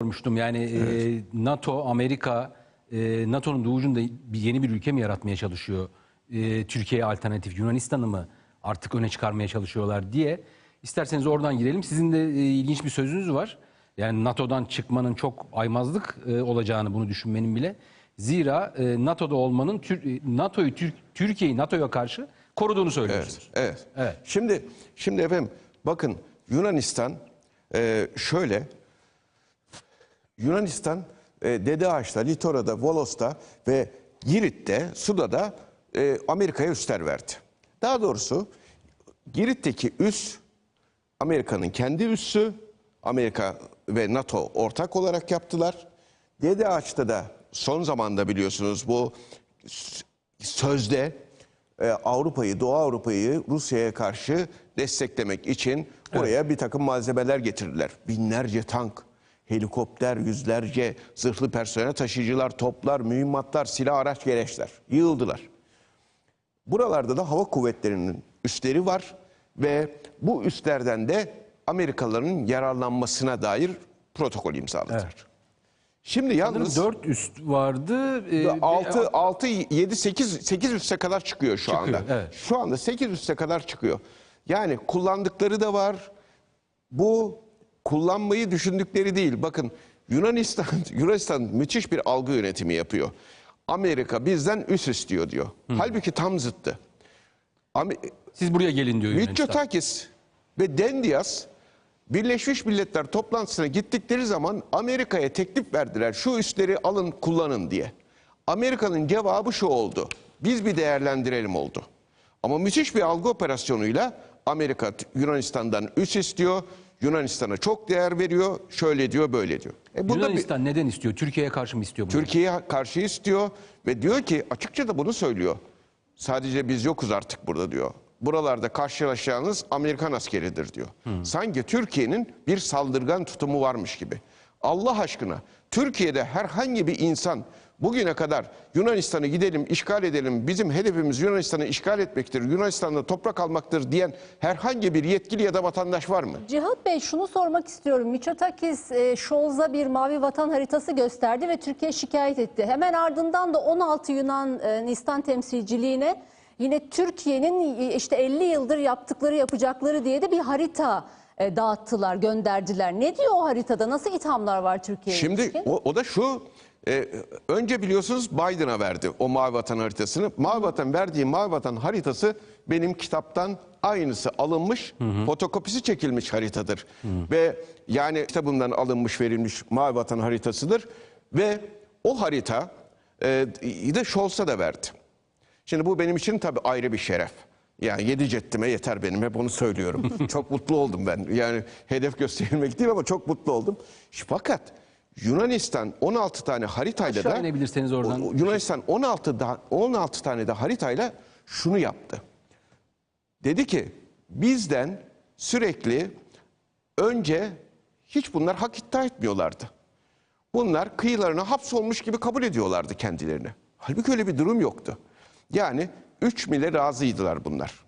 görmüştüm. Yani e, NATO, Amerika, e, NATO'nun doğucunda bir yeni bir ülke mi yaratmaya çalışıyor? E, Türkiye'ye alternatif Yunanistan'ı mı artık öne çıkarmaya çalışıyorlar diye. İsterseniz oradan girelim. Sizin de e, ilginç bir sözünüz var. Yani NATO'dan çıkmanın çok aymazlık e, olacağını bunu düşünmenin bile. Zira e, NATO'da olmanın Tür- e, NATO'yu Tür- Türkiye'yi NATO'ya karşı koruduğunu söylüyorsunuz. Evet. Evet. Şimdi şimdi efendim bakın Yunanistan e, şöyle Yunanistan e, Dede Ağaç'ta, Litora'da, Volos'ta ve Girit'te, Suda'da e, Amerika'ya üstler verdi. Daha doğrusu Girit'teki üs Amerika'nın kendi üssü. Amerika ve NATO ortak olarak yaptılar. Dede Ağaç'ta da son zamanda biliyorsunuz bu sözde e, Avrupa'yı, Doğu Avrupa'yı Rusya'ya karşı desteklemek için buraya bir takım malzemeler getirdiler. Binlerce tank, helikopter, yüzlerce zırhlı personel taşıyıcılar, toplar, mühimmatlar, silah araç gereçler yığıldılar. Buralarda da hava kuvvetlerinin üsleri var ve bu üslerden de Amerikalıların yararlanmasına dair protokol imzaladılar. Şimdi yalnız Sanırım 4 üst vardı. e, ve- 6 6 7 8 8 üste kadar çıkıyor şu Çıkıyor, anda. evet. Şu anda 8 üste kadar çıkıyor. Yani kullandıkları da var. Bu kullanmayı düşündükleri değil. Bakın Yunanistan Yunanistan müthiş bir algı yönetimi yapıyor. Amerika bizden üst istiyor diyor. Halbuki tam zıttı. Am- Siz buraya gelin diyor Yunanistan. Mitsotakis ve Dendias Birleşmiş Milletler toplantısına gittikleri zaman Amerika'ya teklif verdiler. Şu üsleri alın kullanın diye. Amerika'nın cevabı şu oldu. Biz bir değerlendirelim oldu. Ama müthiş bir algı operasyonuyla Amerika Yunanistan'dan üs istiyor. Yunanistan'a çok değer veriyor. Şöyle diyor böyle diyor. E burada bir- Yunanistan neden istiyor? Türkiye'ye karşı mı istiyor bunu? Türkiye'ye karşı istiyor ve diyor ki açıkça da bunu söylüyor. Sadece biz yokuz artık burada diyor. Buralarda karşılaşacağınız Amerikan askeridir diyor. Sanki Türkiye'nin bir saldırgan tutumu varmış gibi. Allah aşkına Türkiye'de herhangi bir insan bugüne kadar Yunanistan'ı gidelim işgal edelim bizim hedefimiz Yunanistan'ı işgal etmektir, Yunanistan'da toprak almaktır diyen herhangi bir yetkili ya da vatandaş var mı? Cihat Bey şunu sormak istiyorum. Mitsotakis e, Scholz'a bir mavi vatan haritası gösterdi ve Türkiye şikayet etti. Hemen ardından da 16 Yunanistan temsilciliğine yine Türkiye'nin e, işte 50 yıldır yaptıkları yapacakları diye de bir harita e, dağıttılar, gönderdiler. Ne diyor o haritada? Nasıl ithamlar var Türkiye'ye? Şimdi o, o da şu. E, önce biliyorsunuz Biden'a verdi o Mavi Vatan haritasını. Mavi Vatan verdiği Mavi Vatan haritası benim kitaptan aynısı alınmış, fotokopisi çekilmiş haritadır. Ve yani kitabımdan alınmış, verilmiş Mavi Vatan haritasıdır. Ve o harita e, de Scholz'a da verdi. Şimdi bu benim için tabii ayrı bir şeref. Yani yedi cettime yeter benim hep onu söylüyorum. çok mutlu oldum ben. Yani hedef gösterilmek değil ama çok mutlu oldum. Fakat Yunanistan 16 tane haritayla Aşağı da inebilirseniz oradan. Yunanistan 16 da 16 tane de haritayla şunu yaptı. Dedi ki bizden sürekli önce hiç bunlar hak iddia etmiyorlardı. Bunlar kıyılarına hapsolmuş gibi kabul ediyorlardı kendilerini. Halbuki öyle bir durum yoktu. Yani 3 mile razıydılar bunlar.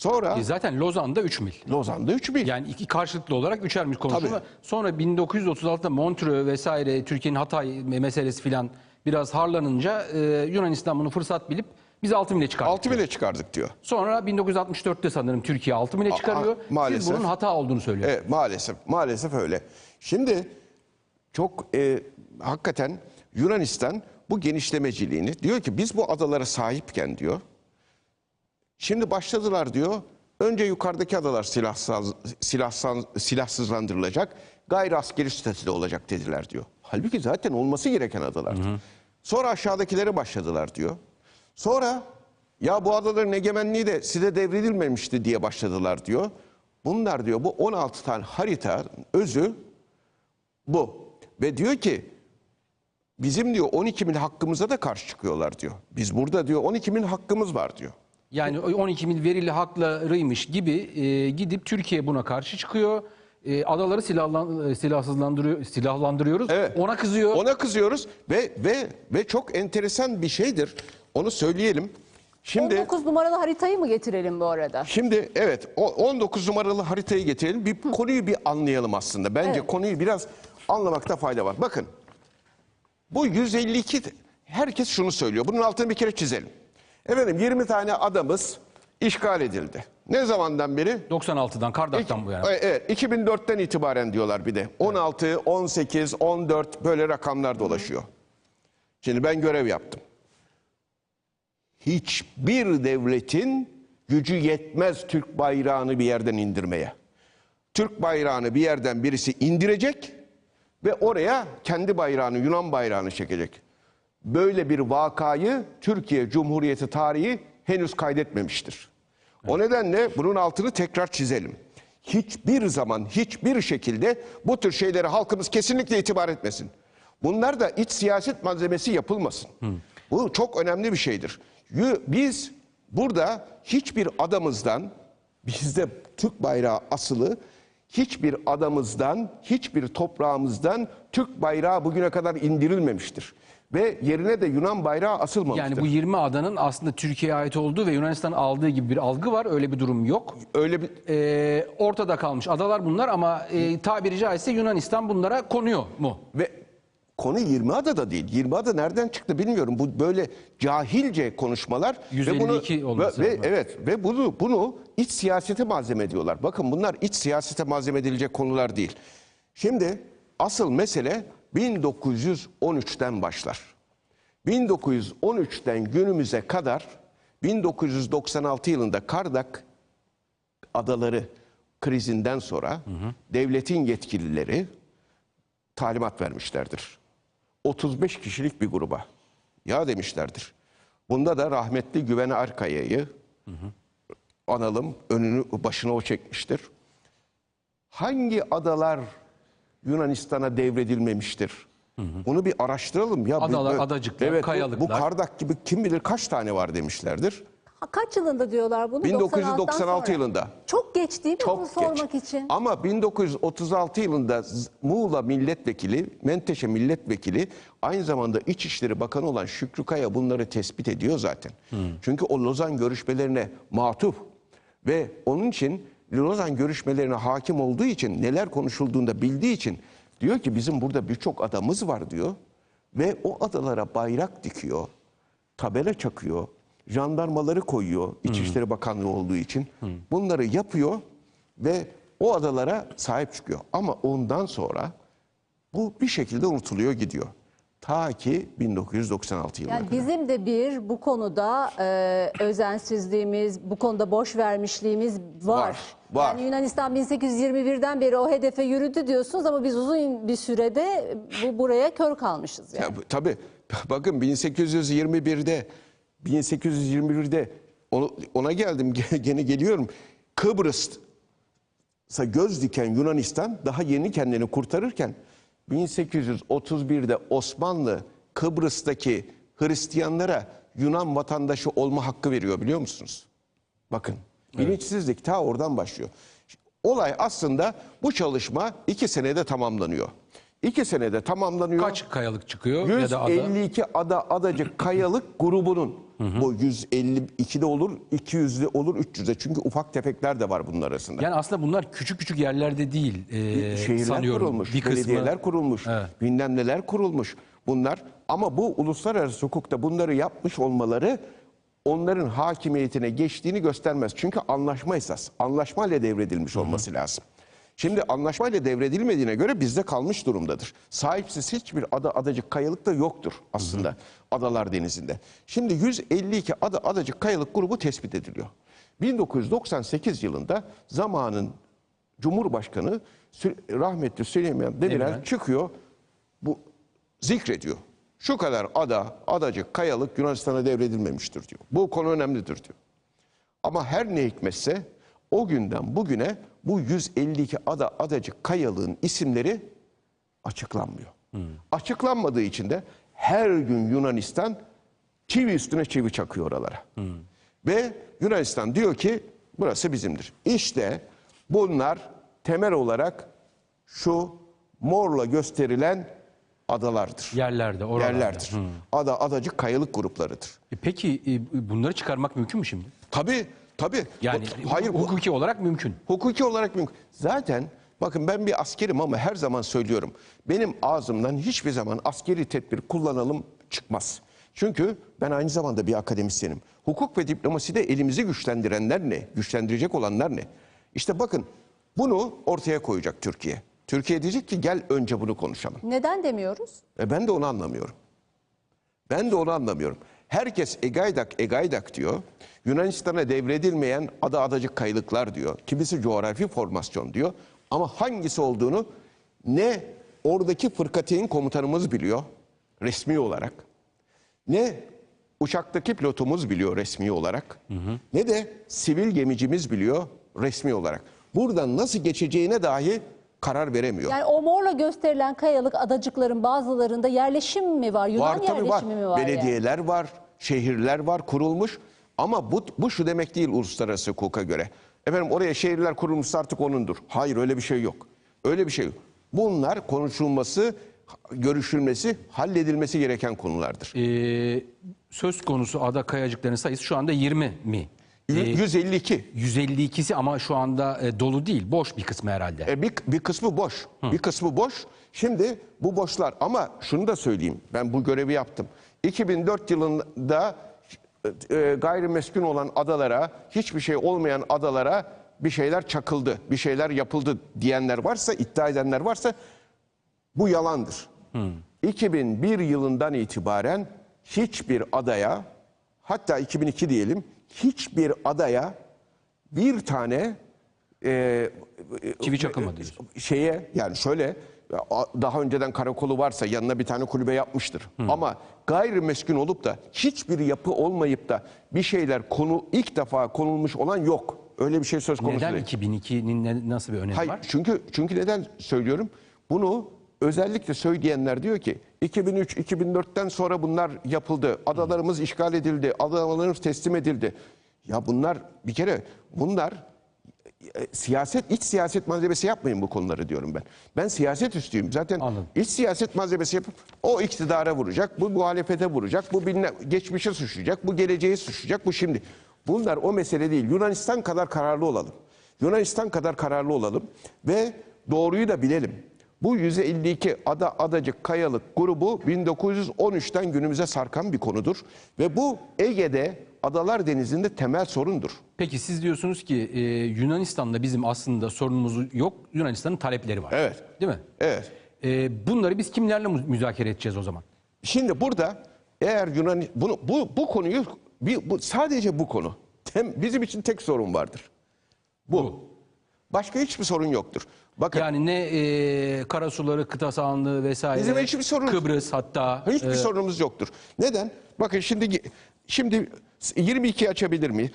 Sonra E, Zaten Lozan'da 3 mil. Lozan'da 3 mil. Yani iki karşılıklı olarak üçer mil konuşuldu. Tabii. Sonra 1936'da Montreux vesaire Türkiye'nin Hatay meselesi filan biraz harlanınca e, Yunanistan bunu fırsat bilip biz 6 mile çıkardık. 6 mile çıkardık diyor. Sonra 1964'te sanırım Türkiye 6 mile çıkarıyor. maalesef. Siz bunun hata olduğunu söylüyorsunuz. Evet maalesef maalesef öyle. Şimdi çok e, hakikaten Yunanistan bu genişlemeciliğini diyor ki biz bu adalara sahipken diyor. Şimdi başladılar diyor. Önce yukarıdaki adalar silahsız, silahsız, silahsızlandırılacak. Gayri askeri statüde olacak dediler diyor. Halbuki zaten olması gereken adalar. Sonra aşağıdakilere başladılar diyor. Sonra ya bu adaların egemenliği de size devredilmemişti diye başladılar diyor. Bunlar diyor bu 16 tane harita özü bu. Ve diyor ki bizim diyor 12 bin hakkımıza da karşı çıkıyorlar diyor. Biz burada diyor 12 bin hakkımız var diyor. Yani o 12 mil verili haklarıymış gibi e, gidip Türkiye buna karşı çıkıyor. E, adaları silahlan, e, silahsızlandırıyor, silahlandırıyoruz. Evet. Ona kızıyor. Ona kızıyoruz ve ve ve çok enteresan bir şeydir. Onu söyleyelim. Şimdi 19 numaralı haritayı mı getirelim bu arada? Şimdi evet o 19 numaralı haritayı getirelim. Bir konuyu bir anlayalım aslında. Bence Evet. konuyu biraz anlamakta fayda var. Bakın bu 152 herkes şunu söylüyor. Bunun altını bir kere çizelim. Efendim 20 tane adamız işgal edildi. Ne zamandan beri? 96'dan Kardak'tan bu yani. Evet, 2004'ten itibaren diyorlar bir de. 16, 18, 14 böyle rakamlar dolaşıyor. Şimdi ben görev yaptım. Hiçbir devletin gücü yetmez Türk bayrağını bir yerden indirmeye. Türk bayrağını bir yerden birisi indirecek ve oraya kendi bayrağını, Yunan bayrağını çekecek. Böyle bir vakayı Türkiye Cumhuriyeti tarihi henüz kaydetmemiştir. O nedenle bunun altını tekrar çizelim. Hiçbir zaman, hiçbir şekilde bu tür şeylere halkımız kesinlikle itibar etmesin. Bunlar da iç siyaset malzemesi yapılmasın. Bu çok önemli bir şeydir. Biz burada hiçbir adamızdan, bizde Türk bayrağı asılı, hiçbir adamızdan, hiçbir toprağımızdan Türk bayrağı bugüne kadar indirilmemiştir. Ve yerine de Yunan bayrağı asılmamıştır. Yani bu 20 adanın aslında Türkiye'ye ait olduğu ve Yunanistan aldığı gibi bir algı var. Öyle bir durum yok. Öyle bir Ee, ortada kalmış adalar bunlar ama e, tabiri caizse Yunanistan bunlara konuyor mu? Ve konu 20 adada değil. 20 ada nereden çıktı bilmiyorum. Bu böyle cahilce konuşmalar. ve 152 olması ve, ve lazım. evet ve bunu bunu iç siyasete malzeme ediyorlar. Bakın bunlar iç siyasete malzeme edilecek konular değil. Şimdi asıl mesele 1913'ten başlar. 1913'ten günümüze kadar 1996 yılında Kardak adaları krizinden sonra devletin yetkilileri talimat vermişlerdir. 35 kişilik bir gruba. Ya demişlerdir. Bunda da rahmetli Güven Arkaya'yı analım. Önünü başına o çekmiştir. Hangi adalar Yunanistan'a devredilmemiştir? Bunu bir araştıralım ya. Adalar, Bu- adacıklar, evet, bu- Bu, kayalıklar. Kardak gibi kim bilir kaç tane var demişlerdir. Ha, Kaç yılında diyorlar bunu? 1996 96'dan sonra. yılında. Çok geç değil mi bunu Çok geç. sormak için? Ama 1936 yılında Muğla milletvekili, Menteşe milletvekili aynı zamanda İçişleri Bakanı olan Şükrü Kaya bunları tespit ediyor zaten. Çünkü o Lozan görüşmelerine matuf ve onun için Lozan görüşmelerine hakim olduğu için neler konuşulduğunda bildiği için diyor ki bizim burada birçok adamız var diyor ve o adalara bayrak dikiyor tabela çakıyor, jandarmaları koyuyor İçişleri Bakanlığı olduğu için. Bunları yapıyor ve o adalara sahip çıkıyor. Ama ondan sonra bu bir şekilde unutuluyor gidiyor. Ta ki 1996 yılına Yani kadar. bizim de bir bu konuda e, özensizliğimiz, bu konuda boş vermişliğimiz var. Var, var. Yani Yunanistan 1821'den beri o hedefe yürüdü diyorsunuz ama biz uzun bir sürede bu buraya kör kalmışız yani. Ya, tabii bakın 1821'de 1821'de onu- ona geldim gene geliyorum. Kıbrıs'a göz diken Yunanistan daha yeni kendini kurtarırken 1831'de Osmanlı Kıbrıs'taki Hristiyanlara Yunan vatandaşı olma hakkı veriyor biliyor musunuz? Bakın bilinçsizlik ta oradan başlıyor. Olay aslında bu çalışma iki senede tamamlanıyor. İki senede tamamlanıyor. Kaç kayalık çıkıyor ya da ada? 152 ada adacık kayalık grubunun bu 152'de olur, 200'de olur, 300'de. Çünkü ufak tefekler de var bunun arasında. Yani aslında bunlar küçük küçük yerlerde değil e, Şehirler sanıyorum. kurulmuş, Bir kısmı belediyeler kurulmuş, Evet. bilmem neler kurulmuş. Bunlar ama bu uluslararası hukukta bunları yapmış olmaları onların hakimiyetine geçtiğini göstermez. Çünkü anlaşma esas. Anlaşmayla devredilmiş olması lazım. Şimdi anlaşmayla devredilmediğine göre bizde kalmış durumdadır. Sahipsiz hiçbir ada adacık kayalık da yoktur aslında Adalar Denizi'nde. Şimdi 152 ada adacık kayalık grubu tespit ediliyor. 1998 yılında zamanın Cumhurbaşkanı rahmetli Süleyman Demirel Demirel. çıkıyor bu zikrediyor. Şu kadar ada, adacık, kayalık Yunanistan'a devredilmemiştir diyor. Bu konu önemlidir diyor. Ama her ne hikmetse o günden bugüne bu 152 ada, adacık, kayalığın isimleri açıklanmıyor. Açıklanmadığı için de her gün Yunanistan çivi üstüne çivi çakıyor oralara. Ve Yunanistan diyor ki burası bizimdir. İşte bunlar temel olarak şu morla gösterilen adalardır. yerlerde, oralarda. Yerlerdir. Ada, adacık kayalık gruplarıdır. E Peki e, bunları çıkarmak mümkün mü şimdi? Tabii, tabii. Yani Bu- hayır, bu- hukuki olarak mümkün. Hukuki olarak mümkün. Zaten Bakın ben bir askerim ama her zaman söylüyorum. Benim ağzımdan hiçbir zaman askeri tedbir kullanalım çıkmaz. Çünkü ben aynı zamanda bir akademisyenim. Hukuk ve diplomaside elimizi güçlendirenler ne? Güçlendirecek olanlar ne? İşte bakın bunu ortaya koyacak Türkiye. Türkiye diyecek ki gel önce bunu konuşalım. Neden demiyoruz? E ben de onu anlamıyorum. Ben de onu anlamıyorum. Herkes egaydak egaydak diyor. Yunanistan'a devredilmeyen ada adacık kayılıklar diyor. Kimisi coğrafi formasyon diyor. Ama hangisi olduğunu ne oradaki fırkateyn komutanımız biliyor resmi olarak. Ne uçaktaki pilotumuz biliyor resmi olarak. Ne de sivil gemicimiz biliyor resmi olarak. Buradan nasıl geçeceğine dahi karar veremiyor. Yani o morla gösterilen kayalık adacıkların bazılarında yerleşim mi var? Yunan Var tabii var. yerleşimi mi var? yani? Belediyeler var, şehirler var kurulmuş. Ama bu, bu şu demek değil uluslararası hukuka göre. Efendim oraya şehirler kurulmuşsa artık onundur. Hayır öyle bir şey yok. Öyle bir şey yok. Bunlar konuşulması, görüşülmesi, halledilmesi gereken konulardır. Ee, söz konusu ada kayacıklarının sayısı şu anda 20 mi? Ee, 152. 152'si ama şu anda e, dolu değil. Boş bir kısmı herhalde. E, bir, bir kısmı boş. Bir kısmı boş. Şimdi bu boşlar ama şunu da söyleyeyim. Ben bu görevi yaptım. 2004 yılında e, gayrimeskun olan adalara, hiçbir şey olmayan adalara bir şeyler çakıldı, bir şeyler yapıldı diyenler varsa, iddia edenler varsa bu yalandır. 2001 yılından itibaren hiçbir adaya, hatta 2002 diyelim, hiçbir adaya bir tane e, Çivi çakılmadı diyorsun. şeye yani şöyle daha önceden karakolu varsa yanına bir tane kulübe yapmıştır. Ama gayrimeskun olup da hiçbir yapı olmayıp da bir şeyler konu ilk defa konulmuş olan yok. Öyle bir şey söz konusu Neden değil. 2002'nin ne- nasıl bir önemi Hayır, var? çünkü çünkü neden söylüyorum? Bunu özellikle söyleyenler diyor ki 2003-2004'ten sonra bunlar yapıldı. Adalarımız işgal edildi. Adalarımız teslim edildi. Ya bunlar bir kere bunlar siyaset iç siyaset malzemesi yapmayın bu konuları diyorum ben. Ben siyaset üstüyüm. Zaten Anladım. iç siyaset malzemesi yapıp o iktidara vuracak, bu muhalefete vuracak, bu bilmem, geçmişe suçlayacak, bu geleceği suçlayacak, bu şimdi. Bunlar o mesele değil. Yunanistan kadar kararlı olalım. Yunanistan kadar kararlı olalım ve doğruyu da bilelim. Bu 152 ada adacık kayalık grubu 1913'ten günümüze sarkan bir konudur ve bu Ege'de Adalar Denizi'nde temel sorundur. Peki siz diyorsunuz ki e, Yunanistan'da bizim aslında sorunumuz yok. Yunanistan'ın talepleri var. Evet. Değil mi? Evet. E, bunları biz kimlerle mu- müzakere edeceğiz o zaman? Şimdi burada eğer Yunan bunu bu bu konuyu bir, bu, sadece bu konu tem, bizim için tek sorun vardır. Bu. Başka hiçbir sorun yoktur. Bakın Yani ne e, karasuları, kıta sahanlığı vesaire. Bizim hiçbir sorun- Kıbrıs hatta. hiçbir e, sorunumuz yoktur. Neden? Bakın şimdi şimdi 22 açabilir miyiz?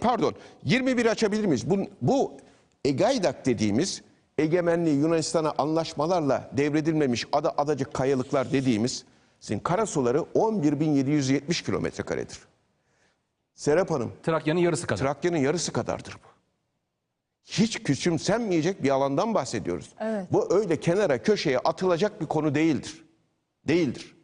Pardon 21 açabilir miyiz? Bu, bu Egaydak dediğimiz egemenliği Yunanistan'a anlaşmalarla devredilmemiş ada adacık kayalıklar dediğimiz sizin karasuları 11.770 kilometre karedir. Serap Hanım Trakya'nın yarısı kadar. Trakya'nın yarısı kadardır bu. Hiç küçümsenmeyecek bir alandan bahsediyoruz. Evet. Bu öyle kenara köşeye atılacak bir konu değildir. Değildir.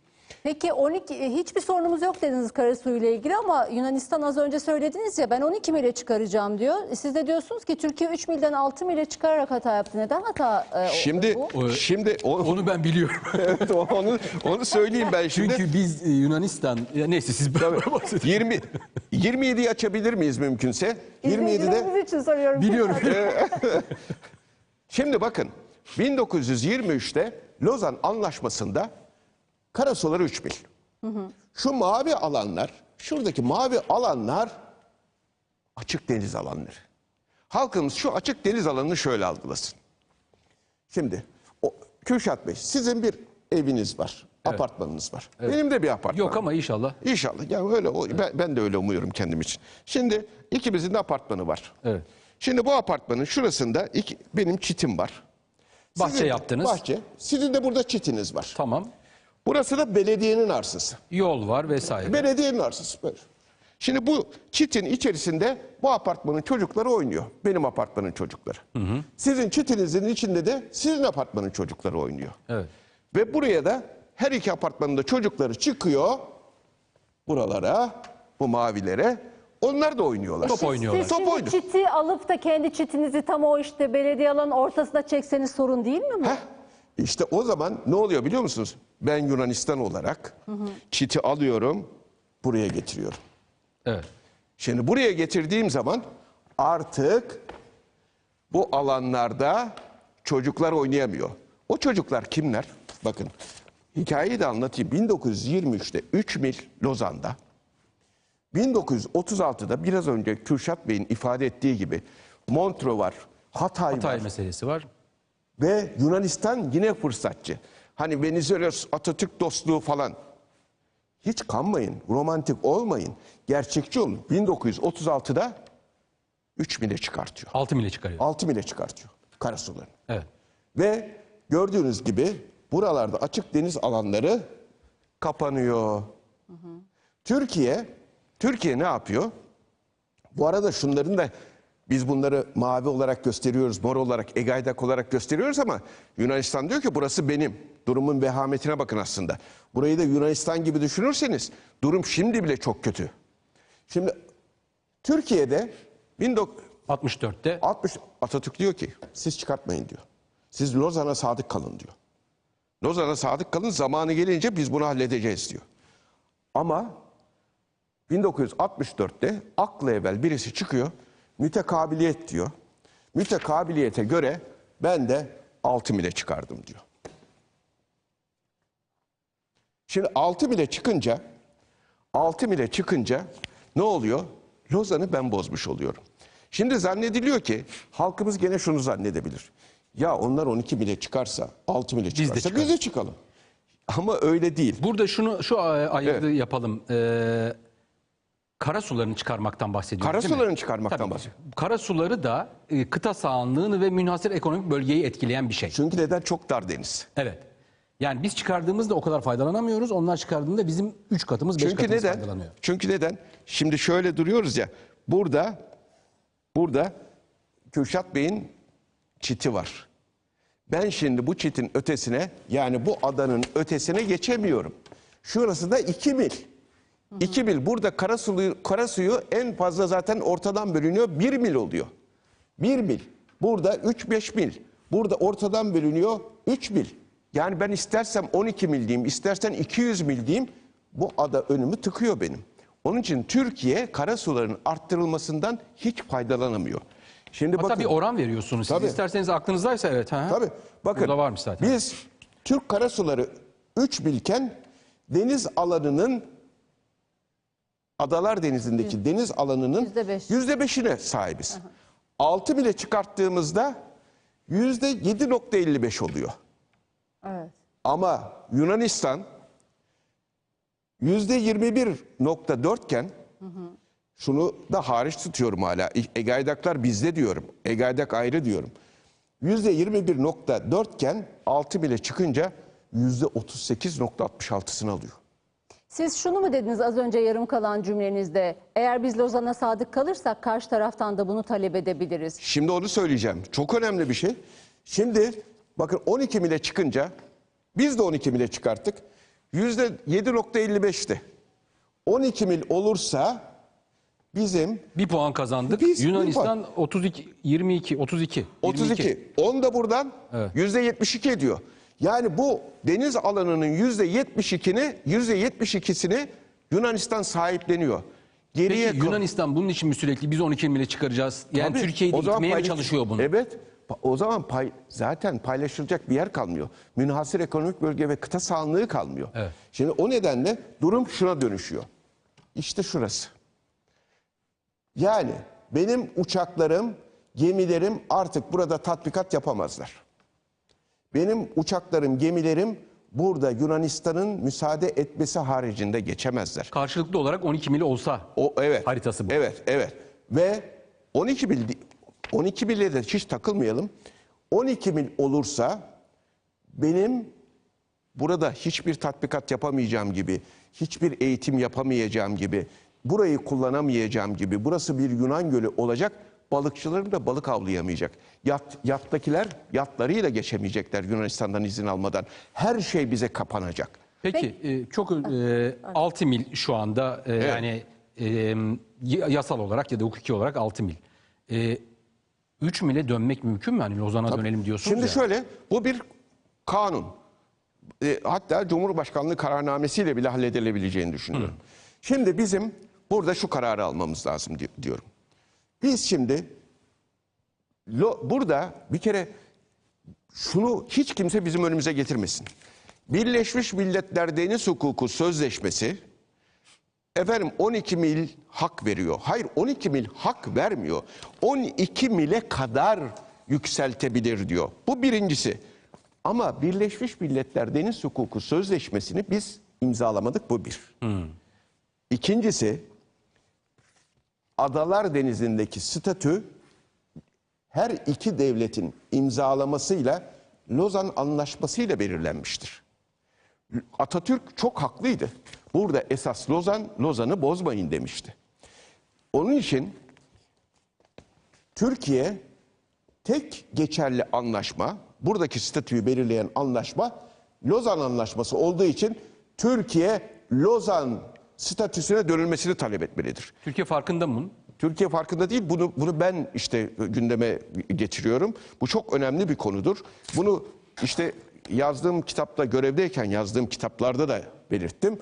Peki 12 e, hiçbir sorunumuz yok dediniz Karasu ile ilgili ama Yunanistan az önce söylediniz ya ben 12 mile çıkaracağım diyor. Siz de diyorsunuz ki Türkiye 3 milden 6 mile çıkararak hata yaptı. Neden hata e, o- Şimdi bu? şimdi o- Onu ben biliyorum. evet, onu onu söyleyeyim ben şimdi. Çünkü biz e, Yunanistan ya neyse siz beraber bahsedin. 20 27'yi açabilir miyiz mümkünse? 27'de İzleyicilerimiz için soruyorum. Biliyorum. Şimdi bakın 1923'te Lozan Anlaşması'nda karasuları 3 mil. Şu mavi alanlar, şuradaki mavi alanlar açık deniz alanları. Halkımız şu açık deniz alanını şöyle algılasın. Şimdi o, Kürşat Bey sizin bir eviniz var, apartmanınız var. Benim de bir apartmanım. Yok ama inşallah. İnşallah. Ya öyle o- ben, ben de öyle umuyorum kendim için. Şimdi ikimizin de apartmanı var. Evet. Şimdi bu apartmanın şurasında iki, benim çitim var. Bahçe yaptınız. Bahçe. Sizin de burada çitiniz var. Tamam. Burası da belediyenin arsası. Yol var vesaire. Belediyenin arsası. Böyle. Şimdi bu çitin içerisinde bu apartmanın çocukları oynuyor. Benim apartmanın çocukları. Sizin çitinizin içinde de sizin apartmanın çocukları oynuyor. Evet. Ve buraya da her iki apartmanın da çocukları çıkıyor buralara, bu mavilere Onlar da oynuyorlar. Top oynuyorlar. Siz Top şimdi çiti alıp da kendi çitinizi tam o işte belediye alanın ortasına çekseniz sorun değil mi bu? Heh, işte o zaman ne oluyor biliyor musunuz? Ben Yunanistan olarak çiti alıyorum, buraya getiriyorum. Evet. Şimdi buraya getirdiğim zaman artık bu alanlarda çocuklar oynayamıyor. O çocuklar kimler? Bakın hikayeyi de anlatayım. 1923'te 3 mil Lozan'da 1936'da biraz önce Kürşat Bey'in ifade ettiği gibi Montreux var, Hatay, Hatay var meselesi var. Ve Yunanistan yine fırsatçı. Hani Venizelos Atatürk dostluğu falan. Hiç kanmayın, romantik olmayın, gerçekçi olun. 1936'da 3 mile çıkartıyor. 6 mile çıkarıyor. 6 mile çıkartıyor karasularını. Evet. Ve gördüğünüz gibi buralarda açık deniz alanları kapanıyor. Türkiye, Türkiye ne yapıyor? Bu arada şunların da biz bunları mavi olarak gösteriyoruz, mor olarak, egaydak olarak gösteriyoruz ama Yunanistan diyor ki burası benim. Durumun vehametine bakın aslında. Burayı da Yunanistan gibi düşünürseniz durum şimdi bile çok kötü. Şimdi Türkiye'de 1960 64'te Atatürk diyor ki siz çıkartmayın diyor. Siz Lozan'a sadık kalın diyor. Lozan'a sadık kalın zamanı gelince biz bunu halledeceğiz diyor. Ama 1964'te aklı evvel birisi çıkıyor. Mütekabiliyet diyor. Mütekabiliyete göre ben de 6 mile çıkardım diyor. Şimdi 6 mile çıkınca 6 mile çıkınca ne oluyor? Lozan'ı ben bozmuş oluyorum. Şimdi zannediliyor ki halkımız gene şunu zannedebilir. Ya onlar 12 mile çıkarsa 6 mile çıkarsa biz de, çıkalım. çıkalım. Ama öyle değil. burada şunu şu ay- ayırdı yapalım. Ee, kara sularını çıkarmaktan bahsediyoruz Kara değil mi? sularını çıkarmaktan Tabii. bahsediyor. Kara suları da e, kıta sahanlığını ve münhasır ekonomik bölgeyi etkileyen bir şey. Çünkü neden? Çok dar deniz. Evet. Yani biz çıkardığımızda o kadar faydalanamıyoruz. Onlar çıkardığında bizim 3 katımız 5 Çünkü katımız neden? faydalanıyor. Çünkü neden? Şimdi şöyle duruyoruz ya. Burada burada Kürşat Bey'in çiti var. Ben şimdi bu çitin ötesine yani bu adanın ötesine geçemiyorum. Şurası da 2 mil. 2 mil. Burada kara suyu, kara suyu en fazla zaten ortadan bölünüyor. 1 mil oluyor. 1 mil. Burada 3-5 mil. Burada ortadan bölünüyor 3 mil. Yani ben istersem 12 mil diyeyim, istersen 200 mil diyeyim. Bu ada önümü tıkıyor benim. Onun için Türkiye kara suların arttırılmasından hiç faydalanamıyor. Şimdi Hatta bakın. bir oran veriyorsunuz. Siz Tabii. isterseniz aklınızdaysa evet. Ha. Tabii. Bakın. Burada varmış zaten. Biz Türk karasuları 3 bilken deniz alanının Adalar Denizi'ndeki deniz alanının Yüzde beş. beşine sahibiz. 6 bile çıkarttığımızda yüzde 7.55 oluyor. Evet. Ama Yunanistan yüzde 21.4 iken şunu da hariç tutuyorum hala. Egaydaklar bizde diyorum. Egaydak ayrı diyorum. Yüzde 21.4 iken 6 bile çıkınca yüzde 38.66'sını alıyor. Siz şunu mu dediniz az önce yarım kalan cümlenizde? Eğer biz Lozan'a sadık kalırsak karşı taraftan da bunu talep edebiliriz. Şimdi onu söyleyeceğim. Çok önemli bir şey. Şimdi bakın 12 mile çıkınca biz de 12 mile çıkarttık. Yüzde 7.55'ti. 12 mil olursa bizim Bir puan kazandık. Biz Yunanistan 32 22 32 32. 10 da buradan Evet. yüzde 72 ediyor. Yani bu deniz alanının yüzde 72'ni yüzde 72'sini Yunanistan sahipleniyor. Geriye Peki kal- Yunanistan bunun için mi sürekli biz 12 mile çıkaracağız? Yani Tabii, Türkiye'yi de o zaman itmeye mi paylaş- çalışıyor bunu? Evet. Pa- O zaman pay, zaten paylaşılacak bir yer kalmıyor. Münhasır ekonomik bölge ve kıta sahanlığı kalmıyor. Evet. Şimdi o nedenle durum şuna dönüşüyor. İşte şurası. Yani benim uçaklarım, gemilerim artık burada tatbikat yapamazlar. Benim uçaklarım, gemilerim burada Yunanistan'ın müsaade etmesi haricinde geçemezler. Karşılıklı olarak 12 mil olsa O evet. Haritası bu. Evet, evet. Ve 12 mil 12 mille de hiç takılmayalım. 12 mil olursa benim burada hiçbir tatbikat yapamayacağım gibi, hiçbir eğitim yapamayacağım gibi, burayı kullanamayacağım gibi, burası bir Yunan gölü olacak. Balıkçılarım da balık avlayamayacak. Yat, yattakiler yatlarıyla geçemeyecekler Yunanistan'dan izin almadan. Her şey bize kapanacak. Peki e, çok e, 6 mil şu anda e, yani e, yasal olarak ya da hukuki olarak 6 mil. E, 3 mile dönmek mümkün mü? Hani Lozan'a dönelim diyorsunuz Şimdi ya. şöyle bu bir kanun. E, hatta Cumhurbaşkanlığı kararnamesiyle bile halledilebileceğini düşünüyorum. Şimdi bizim burada şu kararı almamız lazım di- diyorum. Biz şimdi burada bir kere şunu hiç kimse bizim önümüze getirmesin. Birleşmiş Milletler Deniz Hukuku Sözleşmesi efendim 12 mil hak veriyor. Hayır 12 mil hak vermiyor. 12 mile kadar yükseltebilir diyor. Bu birincisi. Ama Birleşmiş Milletler Deniz Hukuku Sözleşmesi'ni biz imzalamadık bu bir. İkincisi Adalar Denizi'ndeki statü her iki devletin imzalamasıyla Lozan Anlaşması ile belirlenmiştir. Atatürk çok haklıydı. Burada esas Lozan, Lozan'ı bozmayın demişti. Onun için Türkiye tek geçerli anlaşma, buradaki statüyü belirleyen anlaşma Lozan Anlaşması olduğu için Türkiye Lozan statüsüne dönülmesini talep etmelidir. Türkiye farkında mı bunun? Türkiye farkında değil. Bunu bunu ben işte gündeme getiriyorum. Bu çok önemli bir konudur. Bunu işte yazdığım kitapta görevdeyken yazdığım kitaplarda da belirttim.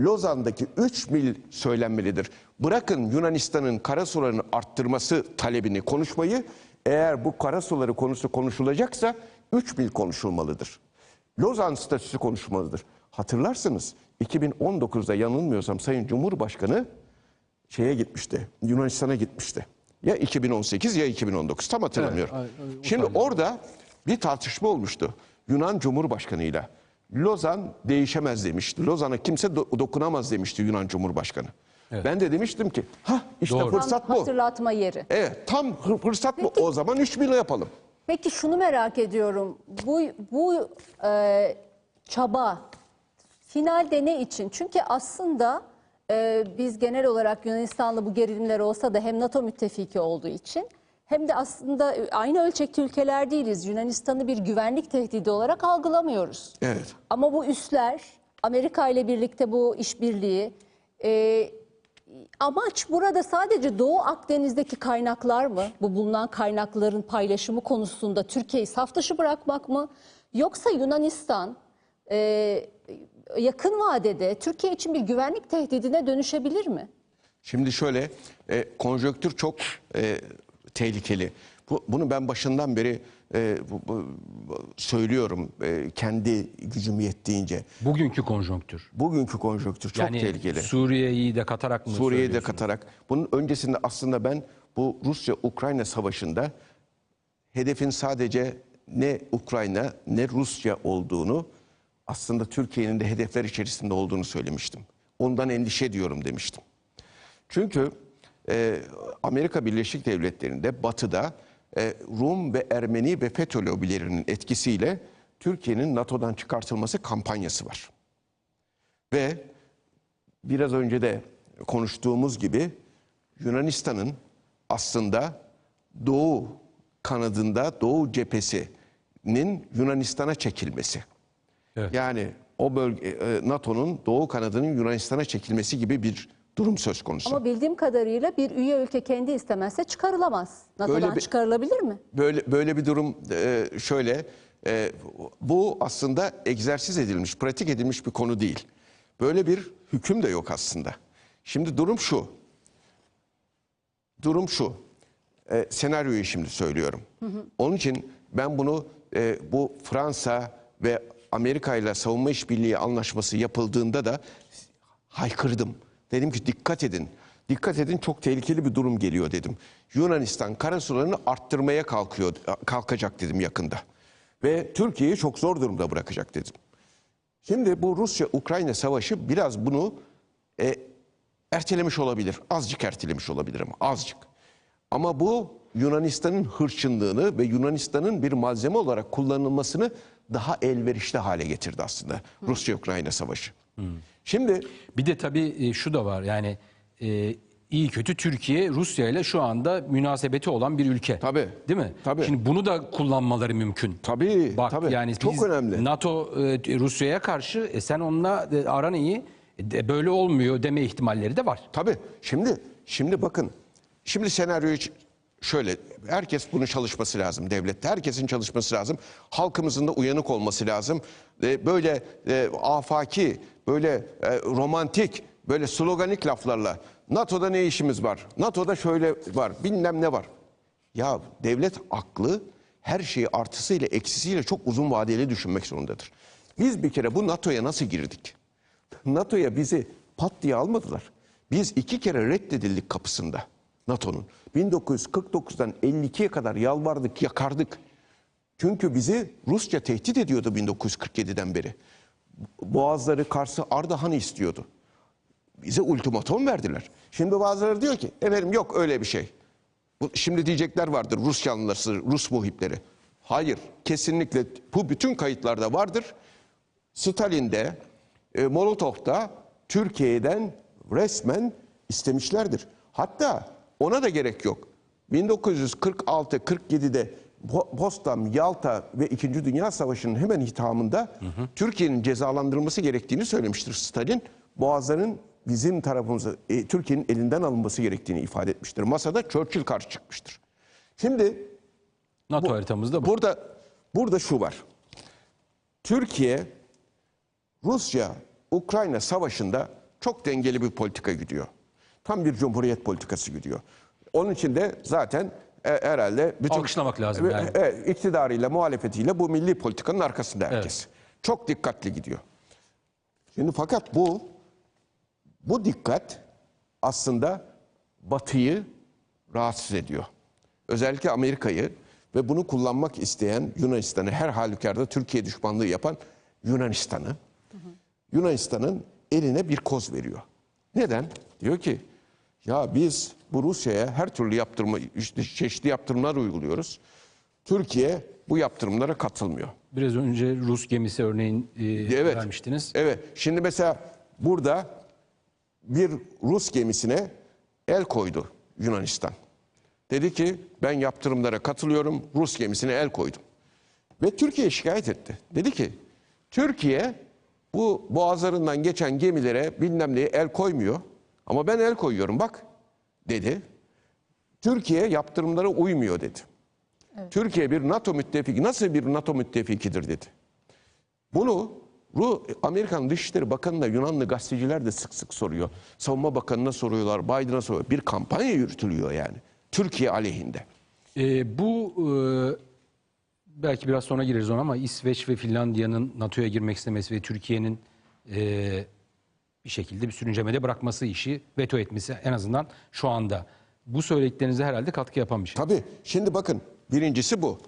Lozan'daki 3 mil söylenmelidir. Bırakın Yunanistan'ın karasularını arttırması talebini konuşmayı. Eğer bu karasuları konusu konuşulacaksa 3 mil konuşulmalıdır. Lozan statüsü konuşulmalıdır. Hatırlarsınız 2019'da yanılmıyorsam Sayın Cumhurbaşkanı şeye gitmişti. Yunanistan'a gitmişti. Ya 2018 ya 2019 tam hatırlamıyorum. Evet, ay- ay, o Şimdi orada bir tartışma olmuştu. Yunan Cumhurbaşkanı'yla. Lozan değişemez demişti. Lozan'a kimse do- dokunamaz demişti Yunan Cumhurbaşkanı. Ben de demiştim ki ha işte Doğru. fırsat Tam bu. hatırlatma yeri. Evet tam fırsat bu. O zaman 3 mil yapalım. Peki şunu merak ediyorum. Bu bu e, çaba finalde ne için? Çünkü aslında e, biz genel olarak Yunanistan'la bu gerilimler olsa da hem NATO müttefiki olduğu için hem de aslında aynı ölçekte ülkeler değiliz. Yunanistan'ı bir güvenlik tehdidi olarak algılamıyoruz. Evet. Ama bu üsler Amerika ile birlikte bu işbirliği e, amaç burada sadece Doğu Akdeniz'deki kaynaklar mı? Bu bulunan kaynakların paylaşımı konusunda Türkiye'yi saf dışı bırakmak mı? Yoksa Yunanistan e, yakın vadede Türkiye için bir güvenlik tehdidine dönüşebilir mi? Şimdi şöyle, e, konjonktür çok e, tehlikeli. Bu, bunu ben başından beri e, bu- bu- söylüyorum e, kendi gücüm yettiğince. Bugünkü konjonktür. Bugünkü konjonktür çok yani tehlikeli. Suriye'yi de katarak mı Suriye'yi de katarak. Bunun öncesinde aslında ben bu Rusya-Ukrayna savaşında hedefin sadece ne Ukrayna ne Rusya olduğunu aslında Türkiye'nin de hedefler içerisinde olduğunu söylemiştim. Ondan endişe ediyorum demiştim. Çünkü e, Amerika Birleşik Devletleri'nde batıda e, Rum ve Ermeni ve FETÖ lobilerinin etkisiyle Türkiye'nin NATO'dan çıkartılması kampanyası var. Ve biraz önce de konuştuğumuz gibi Yunanistan'ın aslında Doğu kanadında Doğu cephesinin Yunanistan'a çekilmesi. Evet. Yani o bölge e, NATO'nun Doğu kanadının Yunanistan'a çekilmesi gibi bir durum söz konusu. Ama bildiğim kadarıyla bir üye ülke kendi istemezse çıkarılamaz. NATO'dan Böyle bir- çıkarılabilir mi? Böyle böyle bir durum e, şöyle e, bu aslında egzersiz edilmiş, pratik edilmiş bir konu değil. Böyle bir hüküm de yok aslında. Şimdi durum şu. Durum şu. E, senaryoyu şimdi söylüyorum. Onun için ben bunu e, bu Fransa ve Amerika ile savunma işbirliği anlaşması yapıldığında da haykırdım. Dedim ki dikkat edin. Dikkat edin çok tehlikeli bir durum geliyor dedim. Yunanistan karasularını arttırmaya kalkıyor kalkacak dedim yakında. Ve Türkiye'yi çok zor durumda bırakacak dedim. Şimdi bu Rusya-Ukrayna savaşı biraz bunu e, ertelemiş olabilir. Azıcık ertelemiş olabilir ama azıcık. Ama bu Yunanistan'ın hırçınlığını ve Yunanistan'ın bir malzeme olarak kullanılmasını daha elverişli hale getirdi aslında Rusya-Ukrayna savaşı. Şimdi Bir de tabii e, şu da var yani e, iyi kötü Türkiye Rusya ile şu anda münasebeti olan bir ülke. Tabii. Değil mi? Tabii. Şimdi bunu da kullanmaları mümkün. Tabii, Bak tabii. yani Çok biz önemli. NATO e, Rusya'ya karşı e, sen onunla e, aran iyi e, böyle olmuyor deme ihtimalleri de var. Tabii. Şimdi Şimdi bakın, şimdi senaryoyu şöyle, herkes bunun çalışması lazım devlette. Herkesin çalışması lazım. Halkımızın da uyanık olması lazım. E, böyle e, afaki, böyle e, romantik, böyle sloganik laflarla NATO'da ne işimiz var? NATO'da şöyle var, bilmem ne var. Ya devlet aklı her şeyi artısıyla eksisiyle çok uzun vadeli düşünmek zorundadır. Biz bir kere bu NATO'ya nasıl girdik? NATO'ya bizi pat diye almadılar. Biz iki kere reddedildik kapısında NATO'nun. 1949'dan 52'ye kadar yalvardık, yakardık. Çünkü bizi Rusya tehdit ediyordu 1947'den beri. Boğazları, Kars'ı, Ardahan'ı istiyordu. Bize ultimatom verdiler. Şimdi bazıları diyor ki efendim yok öyle bir şey. Şimdi diyecekler vardır Rus yanlısı, Rus muhipleri. Hayır kesinlikle bu bütün kayıtlarda vardır. Stalin'de, e, Molotov'da Türkiye'den resmen istemişlerdir. Hatta ona da gerek yok. 1946-47'de Bo- Potsdam, Yalta ve İkinci Dünya Savaşı'nın hemen hitamında Türkiye'nin cezalandırılması gerektiğini söylemiştir Stalin. Boğazların bizim tarafımıza, e, Türkiye'nin elinden alınması gerektiğini ifade etmiştir. Masada Churchill karşı çıkmıştır. Şimdi NATO haritamızda bu. Burada burada şu var. Türkiye Rusya Ukrayna savaşında çok dengeli bir politika gidiyor. Tam bir cumhuriyet politikası gidiyor. Onun için de zaten e, herhalde bütün Alkışlamak lazım yani. Evet, iktidarıyla, muhalefetiyle bu milli politikanın arkasında herkes. Çok dikkatli gidiyor. Şimdi fakat bu bu dikkat aslında Batı'yı rahatsız ediyor. Özellikle Amerika'yı ve bunu kullanmak isteyen Yunanistan'ı her halükarda Türkiye düşmanlığı yapan Yunanistan'ı Yunanistan'ın eline bir koz veriyor. Neden? Diyor ki ya biz bu Rusya'ya her türlü yaptırma, işte çeşitli yaptırımlar uyguluyoruz. Türkiye bu yaptırımlara katılmıyor. Biraz önce Rus gemisi örneğin e, Evet. vermiştiniz. Evet. Şimdi mesela burada bir Rus gemisine el koydu Yunanistan. Dedi ki ben yaptırımlara katılıyorum. Rus gemisine el koydum. Ve Türkiye şikayet etti. Dedi ki Türkiye bu boğazlarından geçen gemilere bilmem neye el koymuyor. Ama ben el koyuyorum bak dedi. Türkiye yaptırımlara uymuyor dedi. Türkiye bir NATO müttefiki nasıl bir NATO müttefikidir dedi. Bunu Ru Amerikan Dışişleri Bakanı'na Yunanlı gazeteciler de sık sık soruyor. Savunma Bakanı'na soruyorlar, Biden'a soruyor. Bir kampanya yürütülüyor yani. Türkiye aleyhinde. E, bu e, belki biraz sonra gireriz ona ama İsveç ve Finlandiya'nın NATO'ya girmek istemesi ve Türkiye'nin e, bir şekilde bir sürüncemede bırakması işi veto etmesi en azından şu anda. Bu söylediklerinize herhalde katkı yapan bir şey. Tabii şimdi bakın birincisi bu.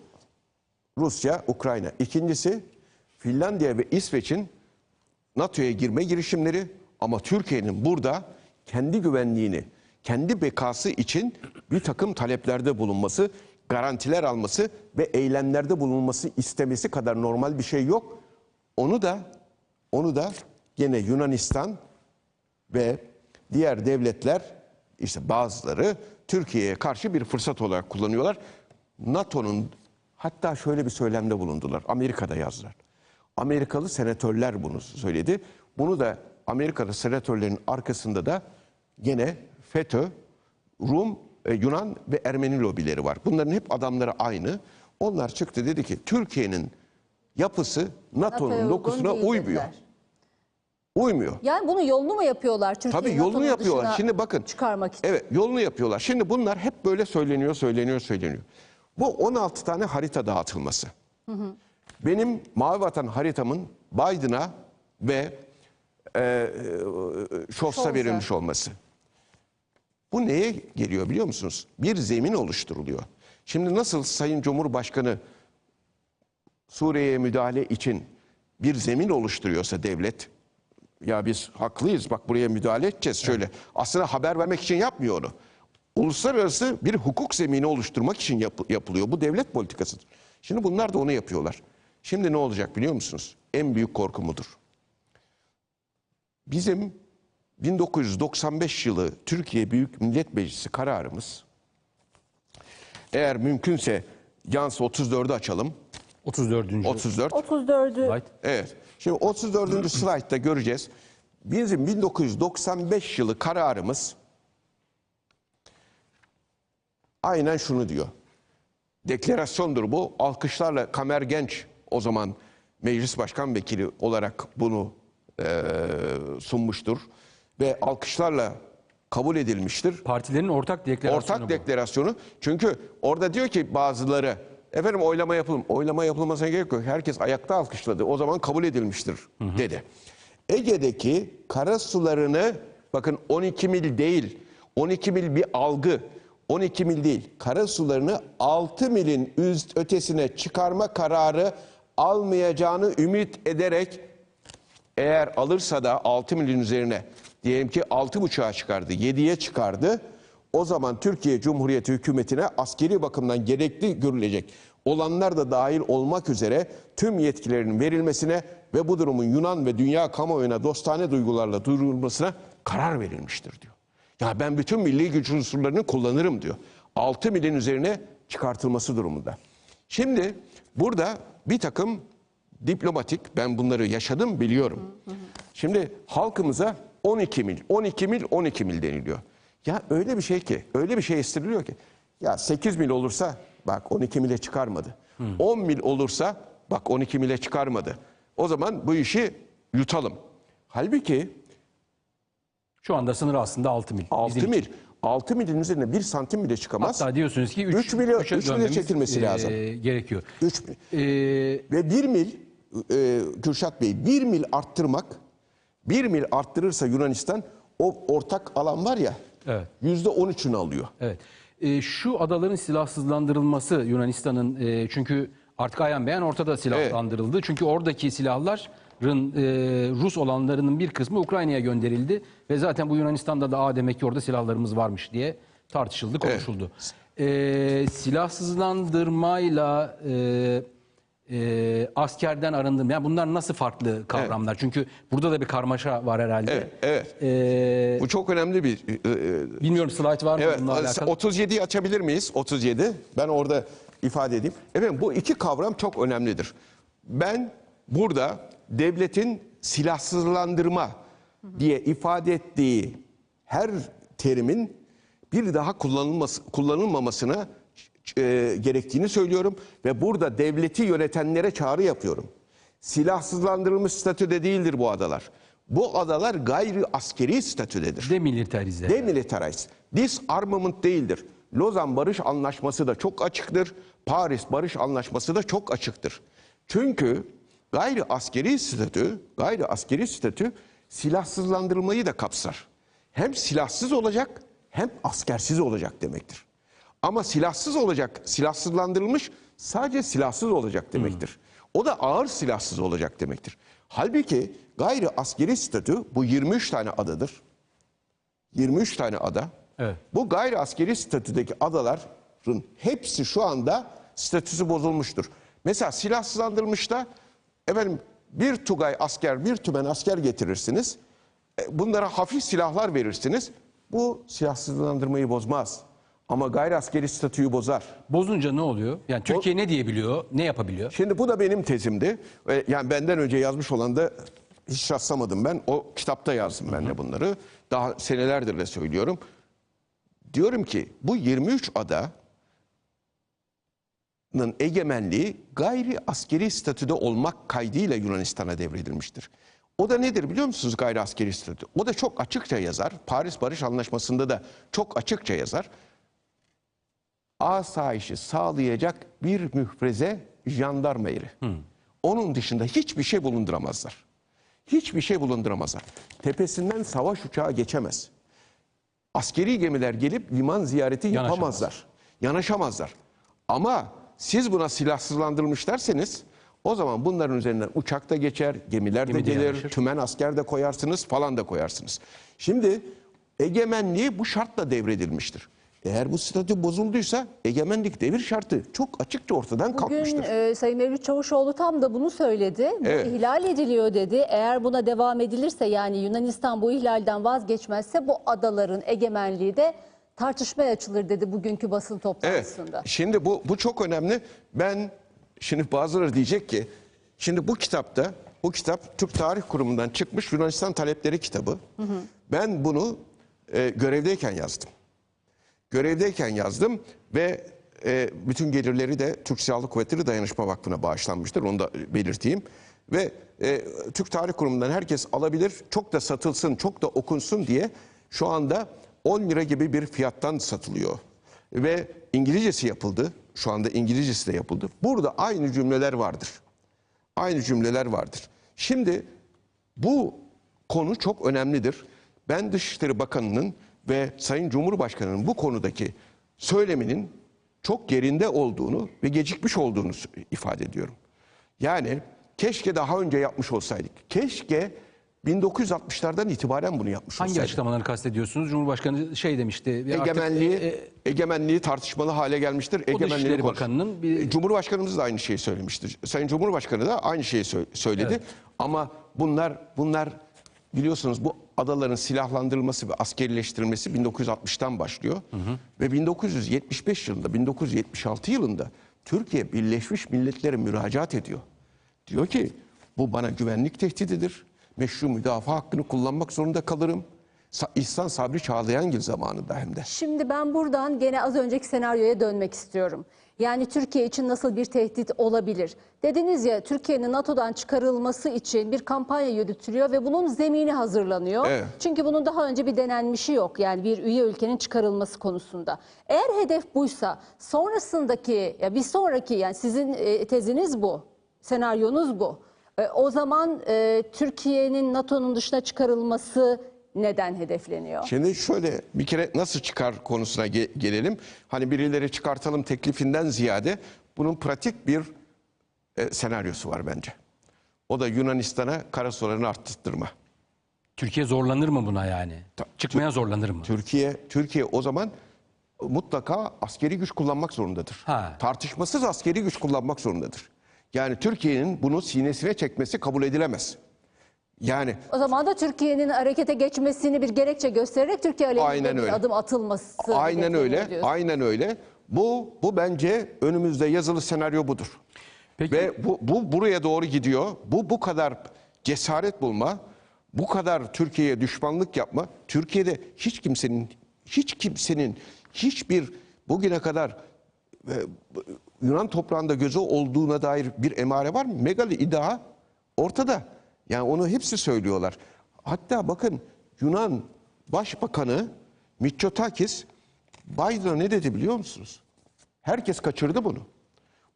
Rusya, Ukrayna. İkincisi Finlandiya ve İsveç'in NATO'ya girme girişimleri ama Türkiye'nin burada kendi güvenliğini, kendi bekası için bir takım taleplerde bulunması, garantiler alması ve eylemlerde bulunması istemesi kadar normal bir şey yok. Onu da onu da gene Yunanistan ve diğer devletler işte bazıları Türkiye'ye karşı bir fırsat olarak kullanıyorlar. NATO'nun hatta şöyle bir söylemde bulundular. Amerika'da yazdılar. Amerikalı senatörler bunu söyledi. Bunu da Amerikalı senatörlerin arkasında da gene FETÖ, Rum, e, Yunan ve Ermeni lobileri var. Bunların hep adamları aynı. Onlar çıktı dedi ki Türkiye'nin yapısı NATO'nun uygun dokusuna uymuyor. Uymuyor. Yani bunu yolunu mu yapıyorlar Türkiye Tabii yolunu yapıyorlar. Şimdi bakın. çıkarmak için. Evet yolunu yapıyorlar. Şimdi bunlar hep böyle söyleniyor, söyleniyor, söyleniyor. Bu 16 tane harita dağıtılması. Benim Mavi Vatan haritamın Biden'a ve e, e, Scholz'a. verilmiş olması. Bu neye geliyor biliyor musunuz? Bir zemin oluşturuluyor. Şimdi nasıl Sayın Cumhurbaşkanı Suriye'ye müdahale için bir zemin oluşturuyorsa devlet, ya biz haklıyız bak buraya müdahale edeceğiz şöyle. Aslında haber vermek için yapmıyor onu. Uluslararası bir hukuk zemini oluşturmak için yap- yapılıyor. Bu devlet politikasıdır. Şimdi bunlar da onu yapıyorlar. Şimdi ne olacak biliyor musunuz? En büyük korkumudur. Bizim 1995 yılı Türkiye Büyük Millet Meclisi kararımız eğer mümkünse Yans 34'ü açalım. 34. 34. 34'ü Right. Evet. Şimdi 34. slaytta göreceğiz. Bizim 1995 yılı kararımız aynen şunu diyor. Deklarasyondur bu. Alkışlarla Kamer Genç o zaman meclis başkan vekili olarak bunu eee, sunmuştur. Ve alkışlarla kabul edilmiştir. Partilerin ortak deklarasyonu Ortak bu. deklarasyonu. Çünkü orada diyor ki bazıları efendim oylama yapalım. Oylama yapılmasına gerek yok. Herkes ayakta alkışladı. O zaman kabul edilmiştir dedi. Ege'deki kara sularını bakın 12 mil değil. 12 mil bir algı. 12 mil değil. Kara sularını 6 milin üst ötesine çıkarma kararı almayacağını ümit ederek eğer alırsa da 6 milyon üzerine diyelim ki 6,5'a çıkardı, 7'ye çıkardı. O zaman Türkiye Cumhuriyeti hükümetine askeri bakımdan gerekli görülecek olanlar da dahil olmak üzere tüm yetkilerin verilmesine ve bu durumun Yunan ve dünya kamuoyuna dostane duygularla duyurulmasına karar verilmiştir diyor. Ya ben bütün milli güç unsurlarını kullanırım diyor. 6 milin üzerine çıkartılması durumunda. Şimdi burada bir takım diplomatik ben bunları yaşadım biliyorum. Şimdi halkımıza 12 mil, 12 mil, 12 mil deniliyor. Ya öyle bir şey ki, öyle bir şey istiriliyor ki. Ya 8 mil olursa bak 12 mile çıkarmadı. 10 mil olursa bak 12 mile çıkarmadı. O zaman bu işi yutalım. Halbuki Şu anda sınır aslında 6 mil. 6 Bizim mil, 6 milin üzerine 1 santim bile çıkamaz. Hatta diyorsunuz ki 3 Üç milyon- üç milyon çekilmesi lazım. gerekiyor. 3 mil. E, Ve 1 mil e, Kürşat Bey 1 mil arttırmak 1 mil arttırırsa Yunanistan o ortak alan var ya Evet. yüzde 13'ünü alıyor. Evet. Ee, şu adaların silahsızlandırılması Yunanistan'ın e, çünkü artık ayan beyan ortada silahlandırıldı. Çünkü oradaki silahların e, Rus olanlarının bir kısmı Ukrayna'ya gönderildi ve zaten bu Yunanistan'da da Aa demek ki orada silahlarımız varmış diye tartışıldı, konuşuldu. Ee, silahsızlandırmayla e, e, askerden arındırma yani bunlar nasıl farklı kavramlar? Çünkü burada da bir karmaşa var herhalde. Evet, evet. Ee, Bu çok önemli bir e, e, bilmiyorum slide var mı Evet, bununla alakalı? 37'yi açabilir miyiz? 37. Ben orada ifade edeyim. Efendim bu iki kavram çok önemlidir. Ben burada devletin silahsızlandırma diye ifade ettiği her terimin bir daha kullanılması, kullanılmamasına e, gerektiğini söylüyorum ve burada devleti yönetenlere çağrı yapıyorum. Silahsızlandırılmış statüde değildir bu adalar. Bu adalar gayri askeri statüdedir. Demilitarize. Demilitarize. Disarmament değildir. Lozan Barış Anlaşması da çok açıktır. Paris Barış Anlaşması da çok açıktır. Çünkü gayri askeri statü, gayri askeri statü silahsızlandırılmayı da kapsar. Hem silahsız olacak hem askersiz olacak demektir. Ama silahsız olacak, silahsızlandırılmış sadece silahsız olacak demektir. O da ağır silahsız olacak demektir. Halbuki gayri askeri statü bu 23 tane adadır. 23 tane ada. Evet. Bu gayri askeri statüdeki adaların hepsi şu anda statüsü bozulmuştur. Mesela silahsızlandırılmışta efendim bir tugay asker, bir tümen asker getirirsiniz. E, Bunlara hafif silahlar verirsiniz. Bu silahsızlandırmayı bozmaz. Ama gayri askeri statüyü bozar. Bozunca ne oluyor? Yani Türkiye ne diyebiliyor? Ne yapabiliyor? Şimdi bu da benim tezimdi. Yani benden önce yazmış olan da hiç rastlamadım ben. O kitapta yazdım ben de bunları. Daha senelerdir de söylüyorum. Diyorum ki bu 23 adanın egemenliği gayri askeri statüde olmak kaydıyla Yunanistan'a devredilmiştir. O da nedir biliyor musunuz gayri askeri statü? O da çok açıkça yazar. Paris Barış Anlaşması'nda da çok açıkça yazar asayişi sağlayacak bir müfreze jandarma eri. Onun dışında hiçbir şey bulunduramazlar. Hiçbir şey bulunduramazlar. Tepesinden savaş uçağı geçemez. Askeri gemiler gelip liman ziyareti Yanaşamaz. yapamazlar. Yanaşamazlar. Ama siz buna silahsızlandırılmış derseniz o zaman bunların üzerinden uçak da geçer, gemiler de Gemi de gelir, yanaşır. tümen asker de koyarsınız falan da koyarsınız. Şimdi egemenliği bu şartla devredilmiştir. Eğer bu statü bozulduysa egemenlik devir şartı çok açıkça ortadan Bugün kalkmıştır. e, Sayın Mevlüt Çavuşoğlu tam da bunu söyledi. Bu Evet. ihlal ediliyor dedi. Eğer buna devam edilirse yani Yunanistan bu ihlalden vazgeçmezse bu adaların egemenliği de tartışmaya açılır dedi bugünkü basın Evet. toplantısında. Şimdi bu bu çok önemli. Ben şimdi bazıları diyecek ki şimdi bu kitapta bu kitap Türk Tarih Kurumu'ndan çıkmış Yunanistan talepleri kitabı. Ben bunu e, görevdeyken yazdım. Görevdeyken yazdım ve e, bütün gelirleri de Türk Silahlı Kuvvetleri Dayanışma Vakfı'na bağışlanmıştır. Onu da belirteyim. Ve e, Türk Tarih Kurumu'ndan herkes alabilir. Çok da satılsın, çok da okunsun diye şu anda 10 lira gibi bir fiyattan satılıyor. Ve İngilizcesi yapıldı. Şu anda İngilizcesi de yapıldı. Burada aynı cümleler vardır. Aynı cümleler vardır. Şimdi bu konu çok önemlidir. Ben Dışişleri Bakanı'nın ve Sayın Cumhurbaşkanı'nın bu konudaki söyleminin çok yerinde olduğunu ve gecikmiş olduğunu ifade ediyorum. Yani keşke daha önce yapmış olsaydık. Keşke 1960'lardan itibaren bunu yapmış Hangi olsaydık. açıklamaları kastediyorsunuz? Cumhurbaşkanı şey demişti. "Ya artık, Egemenliği, e, e, egemenliği tartışmalı hale gelmiştir. Egemenliği konuş- Bakanı'nın bir- E, Cumhurbaşkanımız da aynı şeyi söylemiştir. Sayın Cumhurbaşkanı da aynı şeyi sö- söyledi. Ama bunlar bunlar biliyorsunuz bu adaların silahlandırılması ve askerileştirilmesi 1960'tan başlıyor. Ve 1975 yılında, 1976 yılında Türkiye Birleşmiş Milletler'e müracaat ediyor. Diyor ki bu bana güvenlik tehdididir. Meşru müdafaa hakkını kullanmak zorunda kalırım. Sa- İhsan Sabri Çağlayangil zamanında hem de. Şimdi ben buradan gene az önceki senaryoya dönmek istiyorum. Yani Türkiye için nasıl bir tehdit olabilir? Dediniz ya Türkiye'nin NATO'dan çıkarılması için bir kampanya yürütülüyor ve bunun zemini hazırlanıyor. Evet. Çünkü bunun daha önce bir denenmişi yok. Yani bir üye ülkenin çıkarılması konusunda. Eğer hedef buysa sonrasındaki ya bir sonraki yani sizin e, teziniz bu. Senaryonuz bu. E, o zaman e, Türkiye'nin NATO'nun dışına çıkarılması neden hedefleniyor? Şimdi şöyle bir kere nasıl çıkar konusuna ge- gelelim. Hani birileri çıkartalım teklifinden ziyade bunun pratik bir e, senaryosu var bence. O da Yunanistan'a kara sularını arttırma. Türkiye zorlanır mı buna yani? Çıkmaya zorlanır mı? Türkiye Türkiye o zaman mutlaka askeri güç kullanmak zorundadır. Ha. Tartışmasız askeri güç kullanmak zorundadır. Yani Türkiye'nin bunu sinesine çekmesi kabul edilemez. Yani O zaman da Türkiye'nin harekete geçmesini bir gerekçe göstererek Türkiye aleyhine bir öyle. adım atılması. Aynen öyle. diyorsun. Aynen öyle. Bu bu bence önümüzde yazılı senaryo budur. Peki. Ve bu, bu buraya doğru gidiyor. Bu bu kadar cesaret bulma, bu kadar Türkiye'ye düşmanlık yapma. Türkiye'de hiç kimsenin hiç kimsenin hiçbir bugüne kadar e, Yunan toprağında gözü olduğuna dair bir emare var mı? Megali iddia ortada. Yani onu hepsi söylüyorlar. Hatta bakın Yunan Başbakanı Mitsotakis Biden'a ne dedi biliyor musunuz? Herkes kaçırdı bunu.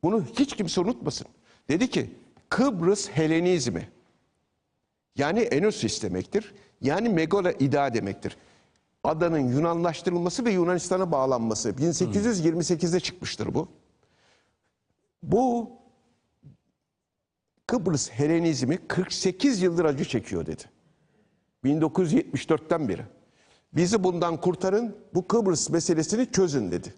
Bunu hiç kimse unutmasın. Dedi ki Kıbrıs Helenizmi yani Enosis demektir. Yani Megala İda demektir. Adanın Yunanlaştırılması ve Yunanistan'a bağlanması. 1828'de çıkmıştır bu. Bu Kıbrıs Helenizmi 48 yıldır acı çekiyor dedi. 1974'ten beri. Bizi bundan kurtarın, bu Kıbrıs meselesini çözün dedi.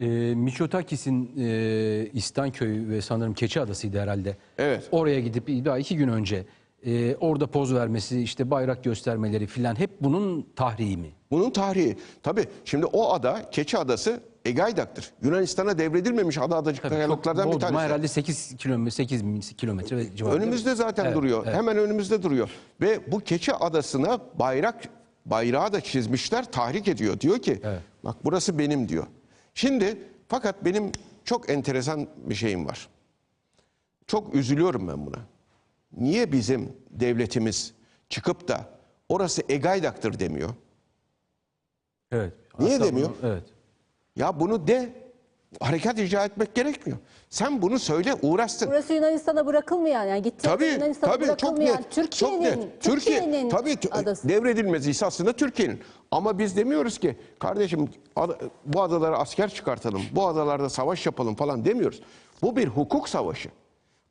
E, Miçotakis'in e, İstanköy ve sanırım Keçiadası'ydı herhalde. Evet. Oraya gidip daha iki gün önce e, orada poz vermesi, işte bayrak göstermeleri filan hep bunun tahriği mi? Bunun tarihi. Tabii şimdi o ada, Keçi Adası Egaydak'tır. Yunanistan'a devredilmemiş ada adacık kayalıklardan bir tanesi. herhalde 8 kilometre 8 kilometre civarında. Önümüzde zaten Evet, duruyor. evet. Hemen önümüzde duruyor. Ve bu Keçi Adası'na bayrak bayrağı da çizmişler, tahrik ediyor. Diyor ki bak burası benim diyor. Şimdi fakat benim çok enteresan bir şeyim var. Çok üzülüyorum ben buna. Niye bizim devletimiz çıkıp da orası Egaydak'tır demiyor? Evet. Niye demiyor? bunu- evet. Ya bunu de. Harekat icra etmek gerekmiyor. Sen bunu söyle uğraşsın. Burası Yunanistan'a bırakılmayan yani gittiğinde Tabii Yunanistan'a tabii çok bırakılmayan net. Türkiye'nin. Türkiye Türkiye'nin tabii adası. devredilmesi aslında Türkiye'nin. Ama biz demiyoruz ki kardeşim bu adalara asker çıkartalım. Bu adalarda savaş yapalım falan demiyoruz. Bu bir hukuk savaşı.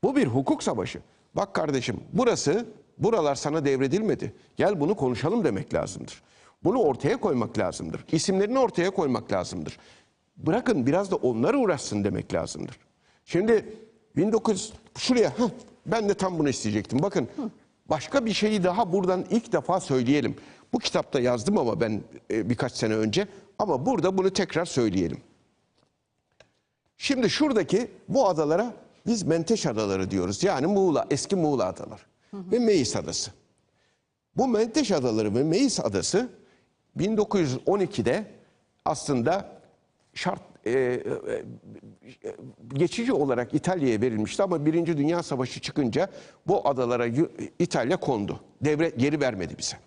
Bu bir hukuk savaşı. Bak kardeşim burası buralar sana devredilmedi. Gel bunu konuşalım demek lazımdır. Bunu ortaya koymak lazımdır. İsimlerini ortaya koymak lazımdır. Bırakın biraz da onlar uğraşsın demek lazımdır. Şimdi 19 şuraya heh, ben de tam bunu isteyecektim. Bakın başka bir şeyi daha buradan ilk defa söyleyelim. Bu kitapta yazdım ama ben e, birkaç sene önce ama burada bunu tekrar söyleyelim. Şimdi şuradaki bu adalara biz Menteş Adaları diyoruz. Yani Muğla, eski Muğla Adaları ve Meis Adası. Bu Menteş Adaları ve Meis Adası 1912'de aslında şart e, e, e, geçici olarak İtalya'ya verilmişti ama Birinci Dünya Savaşı çıkınca bu adalara İtalya kondu. Devre geri vermedi bize.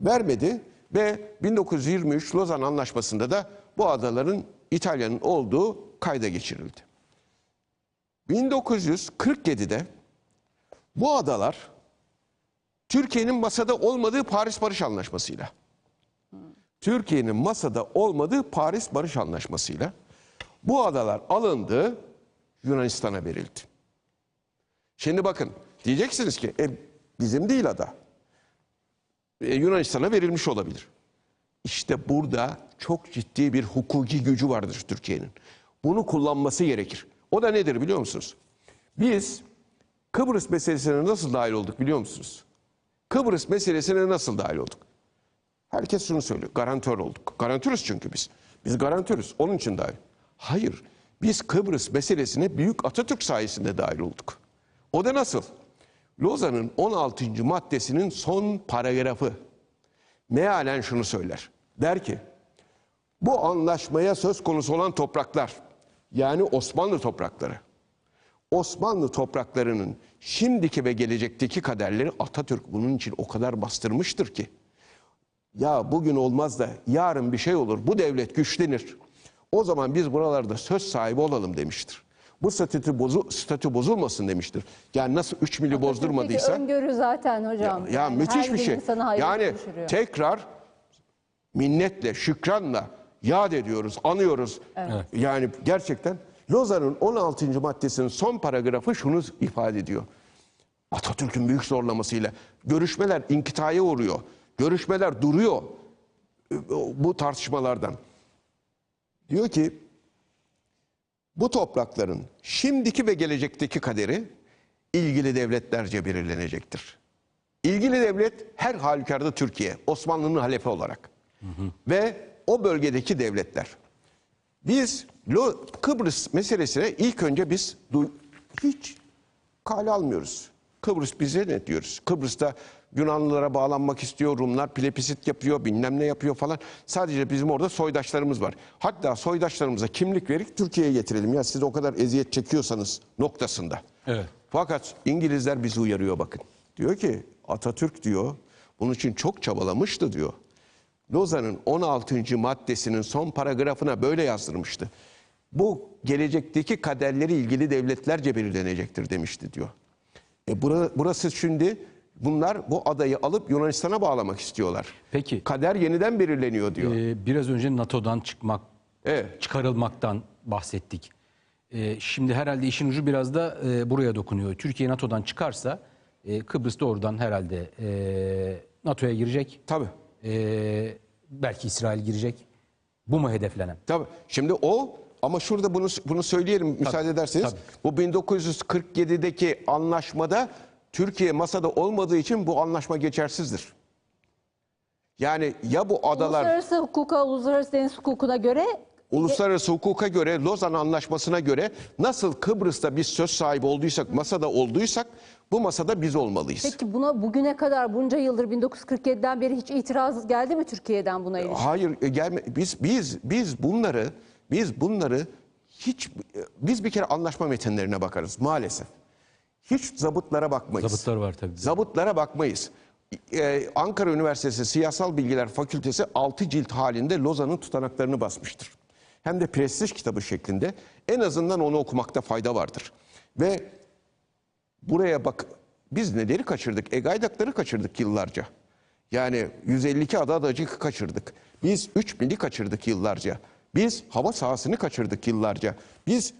Vermedi ve 1923 Lozan Anlaşması'nda da bu adaların İtalya'nın olduğu kayda geçirildi. 1947'de bu adalar Türkiye'nin masada olmadığı Paris Barış Anlaşması'yla Türkiye'nin masada olmadığı Paris Barış Anlaşması'yla bu adalar alındı, Yunanistan'a verildi. Şimdi bakın diyeceksiniz ki e, bizim değil ada. E, Yunanistan'a verilmiş olabilir. İşte burada çok ciddi bir hukuki gücü vardır Türkiye'nin. Bunu kullanması gerekir. O da nedir biliyor musunuz? Biz Kıbrıs meselesine nasıl dahil olduk biliyor musunuz? Kıbrıs meselesine nasıl dahil olduk? Herkes şunu söylüyor. Garantör olduk. Garantörüz çünkü biz. Biz garantörüz. Onun için dahil. Hayır. Biz Kıbrıs meselesine Büyük Atatürk sayesinde dahil olduk. O da nasıl? Lozan'ın 16. maddesinin son paragrafı mealen şunu söyler. Der ki bu anlaşmaya söz konusu olan topraklar yani Osmanlı toprakları Osmanlı topraklarının şimdiki ve gelecekteki kaderleri Atatürk bunun için o kadar bastırmıştır ki ya bugün olmaz da yarın bir şey olur. Bu devlet güçlenir. O zaman biz buralarda söz sahibi olalım demiştir. Bu statü, bozu, statü bozulmasın demiştir. Yani nasıl 3 milli bozdurmadıysa. Öngörü zaten hocam. Ya Yani müthiş bir şey. Yani düşürüyor. tekrar minnetle, şükranla yad ediyoruz, anıyoruz. Yani gerçekten Lozan'ın 16. maddesinin son paragrafı şunu ifade ediyor. Atatürk'ün büyük zorlamasıyla görüşmeler inkitaya uğruyor. Görüşmeler duruyor bu tartışmalardan. Diyor ki bu toprakların şimdiki ve gelecekteki kaderi ilgili devletlerce belirlenecektir. İlgili devlet her halükarda Türkiye, Osmanlı'nın halefi olarak. Ve o bölgedeki devletler. Biz Kıbrıs meselesine ilk önce biz hiç kale almıyoruz. Kıbrıs bize ne diyoruz? Kıbrıs'ta Yunanlılara bağlanmak istiyor, Rumlar plebisit yapıyor, bilmem ne yapıyor falan. Sadece bizim orada soydaşlarımız var. Hatta soydaşlarımıza kimlik verip Türkiye'ye getirelim. Ya siz o kadar eziyet çekiyorsanız noktasında. Evet. Fakat İngilizler bizi uyarıyor bakın. Diyor ki Atatürk diyor bunun için çok çabalamıştı diyor. Lozan'ın 16. maddesinin son paragrafına böyle yazdırmıştı. Bu gelecekteki kaderleri ilgili devletlerce belirlenecektir demişti diyor. E bura- burası şimdi bunlar bu adayı alıp Yunanistan'a bağlamak istiyorlar. Peki. Kader yeniden belirleniyor diyor. Ee, biraz önce NATO'dan çıkmak, Evet. çıkarılmaktan bahsettik. Ee, şimdi herhalde işin ucu biraz da e, buraya dokunuyor. Türkiye NATO'dan çıkarsa e, Kıbrıs doğrudan herhalde e, NATO'ya girecek. Tabii. Ee, belki İsrail girecek. Bu mu hedeflenen? Tabii. Şimdi o ama şurada bunu bunu söyleyelim müsaade ederseniz. tabii. Bu 1947'deki anlaşmada Türkiye masada olmadığı için bu anlaşma geçersizdir. Yani ya bu adalar Uluslararası hukuka, uluslararası deniz hukukuna göre uluslararası hukuka göre Lozan Anlaşması'na göre nasıl Kıbrıs'ta biz söz sahibi olduysak, masada olduysak bu masada biz olmalıyız. Peki buna bugüne kadar bunca yıldır 1947'den beri hiç itiraz geldi mi Türkiye'den buna ilişkin? Hayır e, gelme biz biz biz bunları biz bunları hiç biz bir kere anlaşma metinlerine bakarız maalesef. Hiç zabıtlara bakmayız. Zabıtlar var tabii. Zabıtlara bakmayız. Ee, Ankara Üniversitesi Siyasal Bilgiler Fakültesi 6 cilt halinde Lozan'ın tutanaklarını basmıştır. Hem de prestij kitabı şeklinde. En azından onu okumakta fayda vardır. Ve buraya bak biz neleri kaçırdık? Egaydakları kaçırdık yıllarca. Yani 152 ada adacık kaçırdık. Biz 3 mili kaçırdık yıllarca. Biz hava sahasını kaçırdık yıllarca. Biz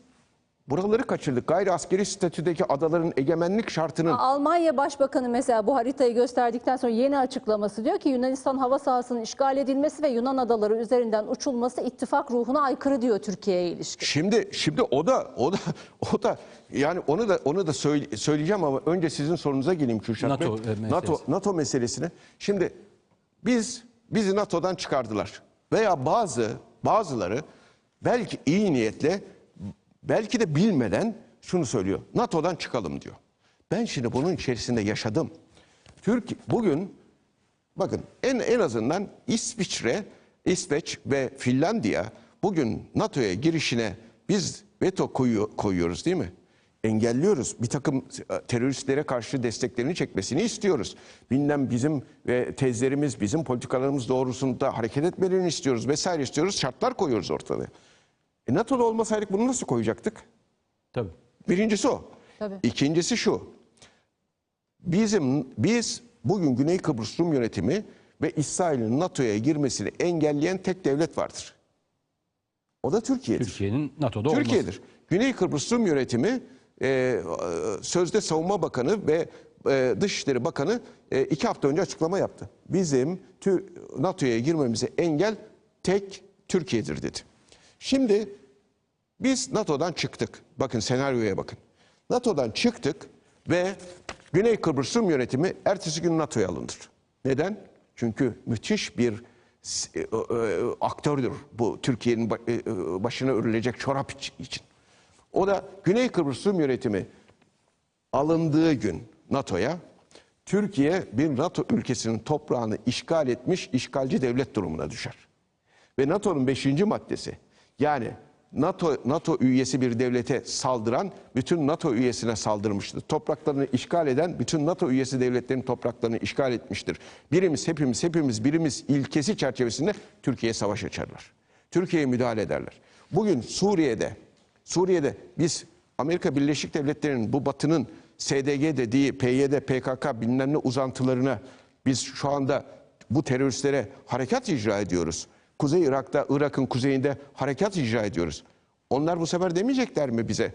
buraları kaçırdık. Gayri askeri statüdeki adaların egemenlik şartının Almanya Başbakanı mesela bu haritayı gösterdikten sonra yeni açıklaması diyor ki Yunanistan hava sahasının işgal edilmesi ve Yunan adaları üzerinden uçulması ittifak ruhuna aykırı diyor Türkiye'ye ilişkin. Şimdi şimdi o da o da o da yani onu da onu da söyle- söyleyeceğim ama önce sizin sorunuza geleyim Kürşat NATO, Bey. e, meselesi. NATO NATO meselesine. Şimdi biz bizi NATO'dan çıkardılar veya bazı bazıları belki iyi niyetle belki de bilmeden şunu söylüyor. NATO'dan çıkalım diyor. Ben şimdi bunun içerisinde yaşadım. Türk bugün bakın en en azından İsviçre, İsveç ve Finlandiya bugün NATO'ya girişine biz veto koyuyor, koyuyoruz değil mi? Engelliyoruz. Bir takım e, teröristlere karşı desteklerini çekmesini istiyoruz. Bilmem bizim ve tezlerimiz, bizim politikalarımız doğrusunda hareket etmelerini istiyoruz vesaire istiyoruz. Şartlar koyuyoruz ortada. E NATO'da olmasaydık bunu nasıl koyacaktık? Tabii. Birincisi o. Tabii. İkincisi şu. Bizim biz bugün Güney Kıbrıs Rum yönetimi ve İsrail'in NATO'ya girmesini engelleyen tek devlet vardır. O da Türkiye'dir. Türkiye'nin NATO'da olması. Türkiye'dir. Güney Kıbrıs Rum yönetimi e, sözde savunma bakanı ve e, Dışişleri Bakanı e, iki hafta önce açıklama yaptı. Bizim NATO'ya girmemize engel tek Türkiye'dir dedi. Şimdi biz NATO'dan çıktık. Bakın senaryoya bakın. NATO'dan çıktık ve Güney Kıbrıs Rum yönetimi ertesi gün NATO'ya alınır. Neden? Çünkü müthiş bir e, e, aktördür bu Türkiye'nin e, e, başına örülecek çorap iç- için. O da Güney Kıbrıs Rum yönetimi alındığı gün NATO'ya Türkiye bir NATO ülkesinin toprağını işgal etmiş işgalci devlet durumuna düşer. Ve NATO'nun 5. maddesi yani NATO NATO üyesi bir devlete saldıran bütün NATO üyesine saldırmıştır. Topraklarını işgal eden bütün NATO üyesi devletlerin topraklarını işgal etmiştir. Birimiz hepimiz hepimiz birimiz ilkesi çerçevesinde Türkiye'ye savaş açarlar. Türkiye'ye müdahale ederler. Bugün Suriye'de Suriye'de biz Amerika Birleşik Devletleri'nin bu batının SDG dediği PYD, PKK bilmem ne uzantılarına biz şu anda bu teröristlere harekat icra ediyoruz. Kuzey Irak'ta, Irak'ın kuzeyinde harekat icra ediyoruz. Onlar bu sefer demeyecekler mi bize?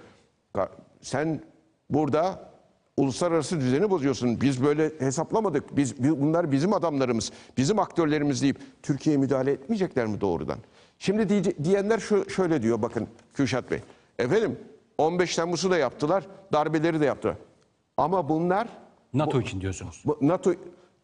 "Ka- Sen burada uluslararası düzeni bozuyorsun. Biz böyle hesaplamadık. Biz bi- bunlar bizim adamlarımız, bizim aktörlerimiz deyip Türkiye'ye müdahale etmeyecekler mi doğrudan? Şimdi diye- diyenler şu, şöyle diyor bakın Kürşat Bey. Efendim 15 Temmuz'u da yaptılar, darbeleri de yaptılar. Ama bunlar NATO için diyorsunuz. bu NATO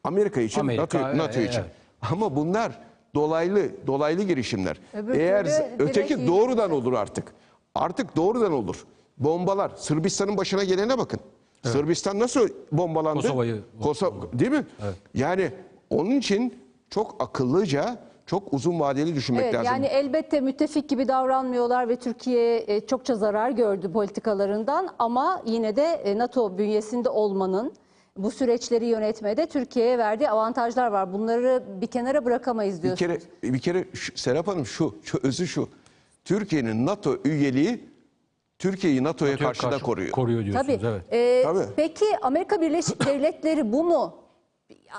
Amerika için, Amerika, NATO, NATO için. evet. Ama bunlar dolaylı dolaylı girişimler. Öbür Eğer öteki doğrudan olur artık. Artık doğrudan olur. Bombalar Sırbistan'ın başına gelene bakın. Sırbistan nasıl bombalandı? Kosova'yı- Koso- değil mi? Yani onun için çok akıllıca, çok uzun vadeli düşünmek Evet, lazım. yani elbette müttefik gibi davranmıyorlar ve Türkiye e, çokça zarar gördü politikalarından ama yine de e, NATO bünyesinde olmanın bu süreçleri yönetmede Türkiye'ye verdiği avantajlar var. Bunları bir kenara bırakamayız Bir diyorsunuz. kere bir kere şu- Serap Hanım şu, şu özü şu. Türkiye'nin NATO üyeliği Türkiye'yi NATO'ya karşı, da koruyor. Koruyor diyorsunuz Tabii. evet. Ee, Tabii. Peki Amerika Birleşik Devletleri bunu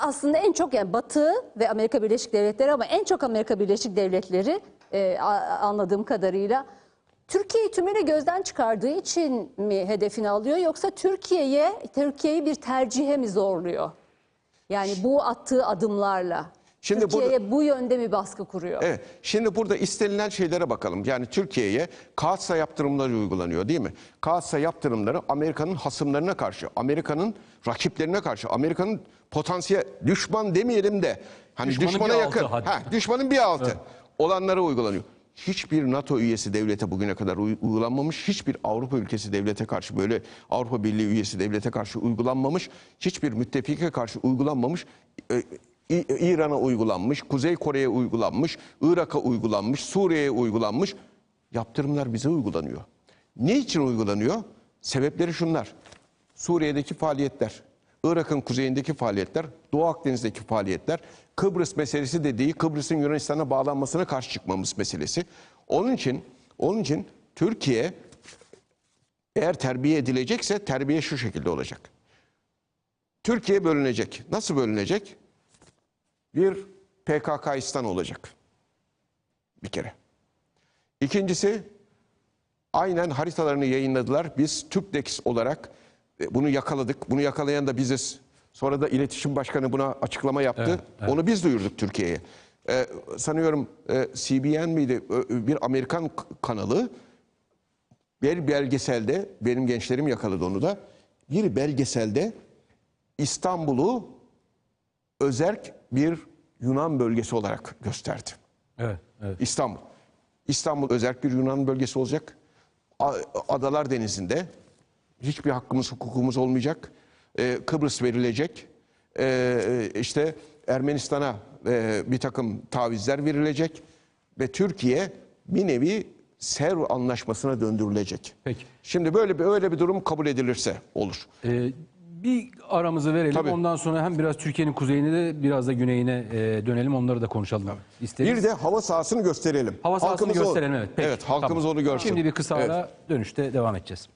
aslında en çok yani Batı ve Amerika Birleşik Devletleri ama en çok Amerika Birleşik Devletleri e, anladığım kadarıyla Türkiye'yi tümüyle gözden çıkardığı için mi hedefini alıyor yoksa Türkiye'ye Türkiye'yi bir tercihe mi zorluyor? Yani bu attığı adımlarla Şimdi Türkiye'ye bu yönde mi baskı kuruyor? Evet. Şimdi burada istenilen şeylere bakalım. Yani Türkiye'ye Kaatsa yaptırımları uygulanıyor değil mi? Kaatsa yaptırımları Amerika'nın hasımlarına karşı, Amerika'nın rakiplerine karşı, Amerika'nın potansiyel düşman demeyelim de hani Düşmanın düşmana bir yakın, altı hadi. ha, düşmanın bir altı olanlara uygulanıyor. Hiçbir NATO üyesi devlete bugüne kadar uy- uygulanmamış. Hiçbir Avrupa ülkesi devlete karşı böyle Avrupa Birliği üyesi devlete karşı uygulanmamış. Hiçbir müttefike karşı uygulanmamış. İ- İran'a uygulanmış, Kuzey Kore'ye uygulanmış, Irak'a uygulanmış, Suriye'ye uygulanmış. Yaptırımlar bize uygulanıyor. Ne için uygulanıyor? Sebepleri şunlar. Suriye'deki faaliyetler, Irak'ın kuzeyindeki faaliyetler, Doğu Akdeniz'deki faaliyetler, Kıbrıs meselesi dediği Kıbrıs'ın Yunanistan'a bağlanmasına karşı çıkmamız meselesi. Onun için onun için Türkiye eğer terbiye edilecekse terbiye şu şekilde olacak. Türkiye bölünecek. Nasıl bölünecek? Bir PKKistan olacak. Bir kere. İkincisi aynen haritalarını yayınladılar. Biz TÜPDEX olarak bunu yakaladık. Bunu yakalayan da biziz. Sonra da iletişim başkanı buna açıklama yaptı. Onu biz duyurduk Türkiye'ye. Ee, sanıyorum e, CBN miydi? Bir Amerikan kanalı bir belgeselde, benim gençlerim yakaladı onu da. Bir belgeselde İstanbul'u özerk bir Yunan bölgesi olarak gösterdi. Evet, evet. İstanbul. İstanbul özerk bir Yunan bölgesi olacak. Adalar Denizi'nde hiçbir hakkımız, hukukumuz olmayacak. Ee, Kıbrıs verilecek. Ee, işte Ermenistan'a e, bir takım tavizler verilecek. Ve Türkiye bir nevi Sevr anlaşmasına döndürülecek. Peki. Şimdi böyle bir öyle bir durum kabul edilirse olur. Ee, bir aramızı verelim. Tabii. Ondan sonra hem biraz Türkiye'nin kuzeyine de biraz da güneyine e, dönelim. Onları da konuşalım isteriz. Bir de hava sahasını gösterelim. Hava sahasını Halkımız o- gösterelim evet. Peki, evet halkımız tamam. onu görsün. Şimdi bir kısa Evet. ara dönüşte devam edeceğiz.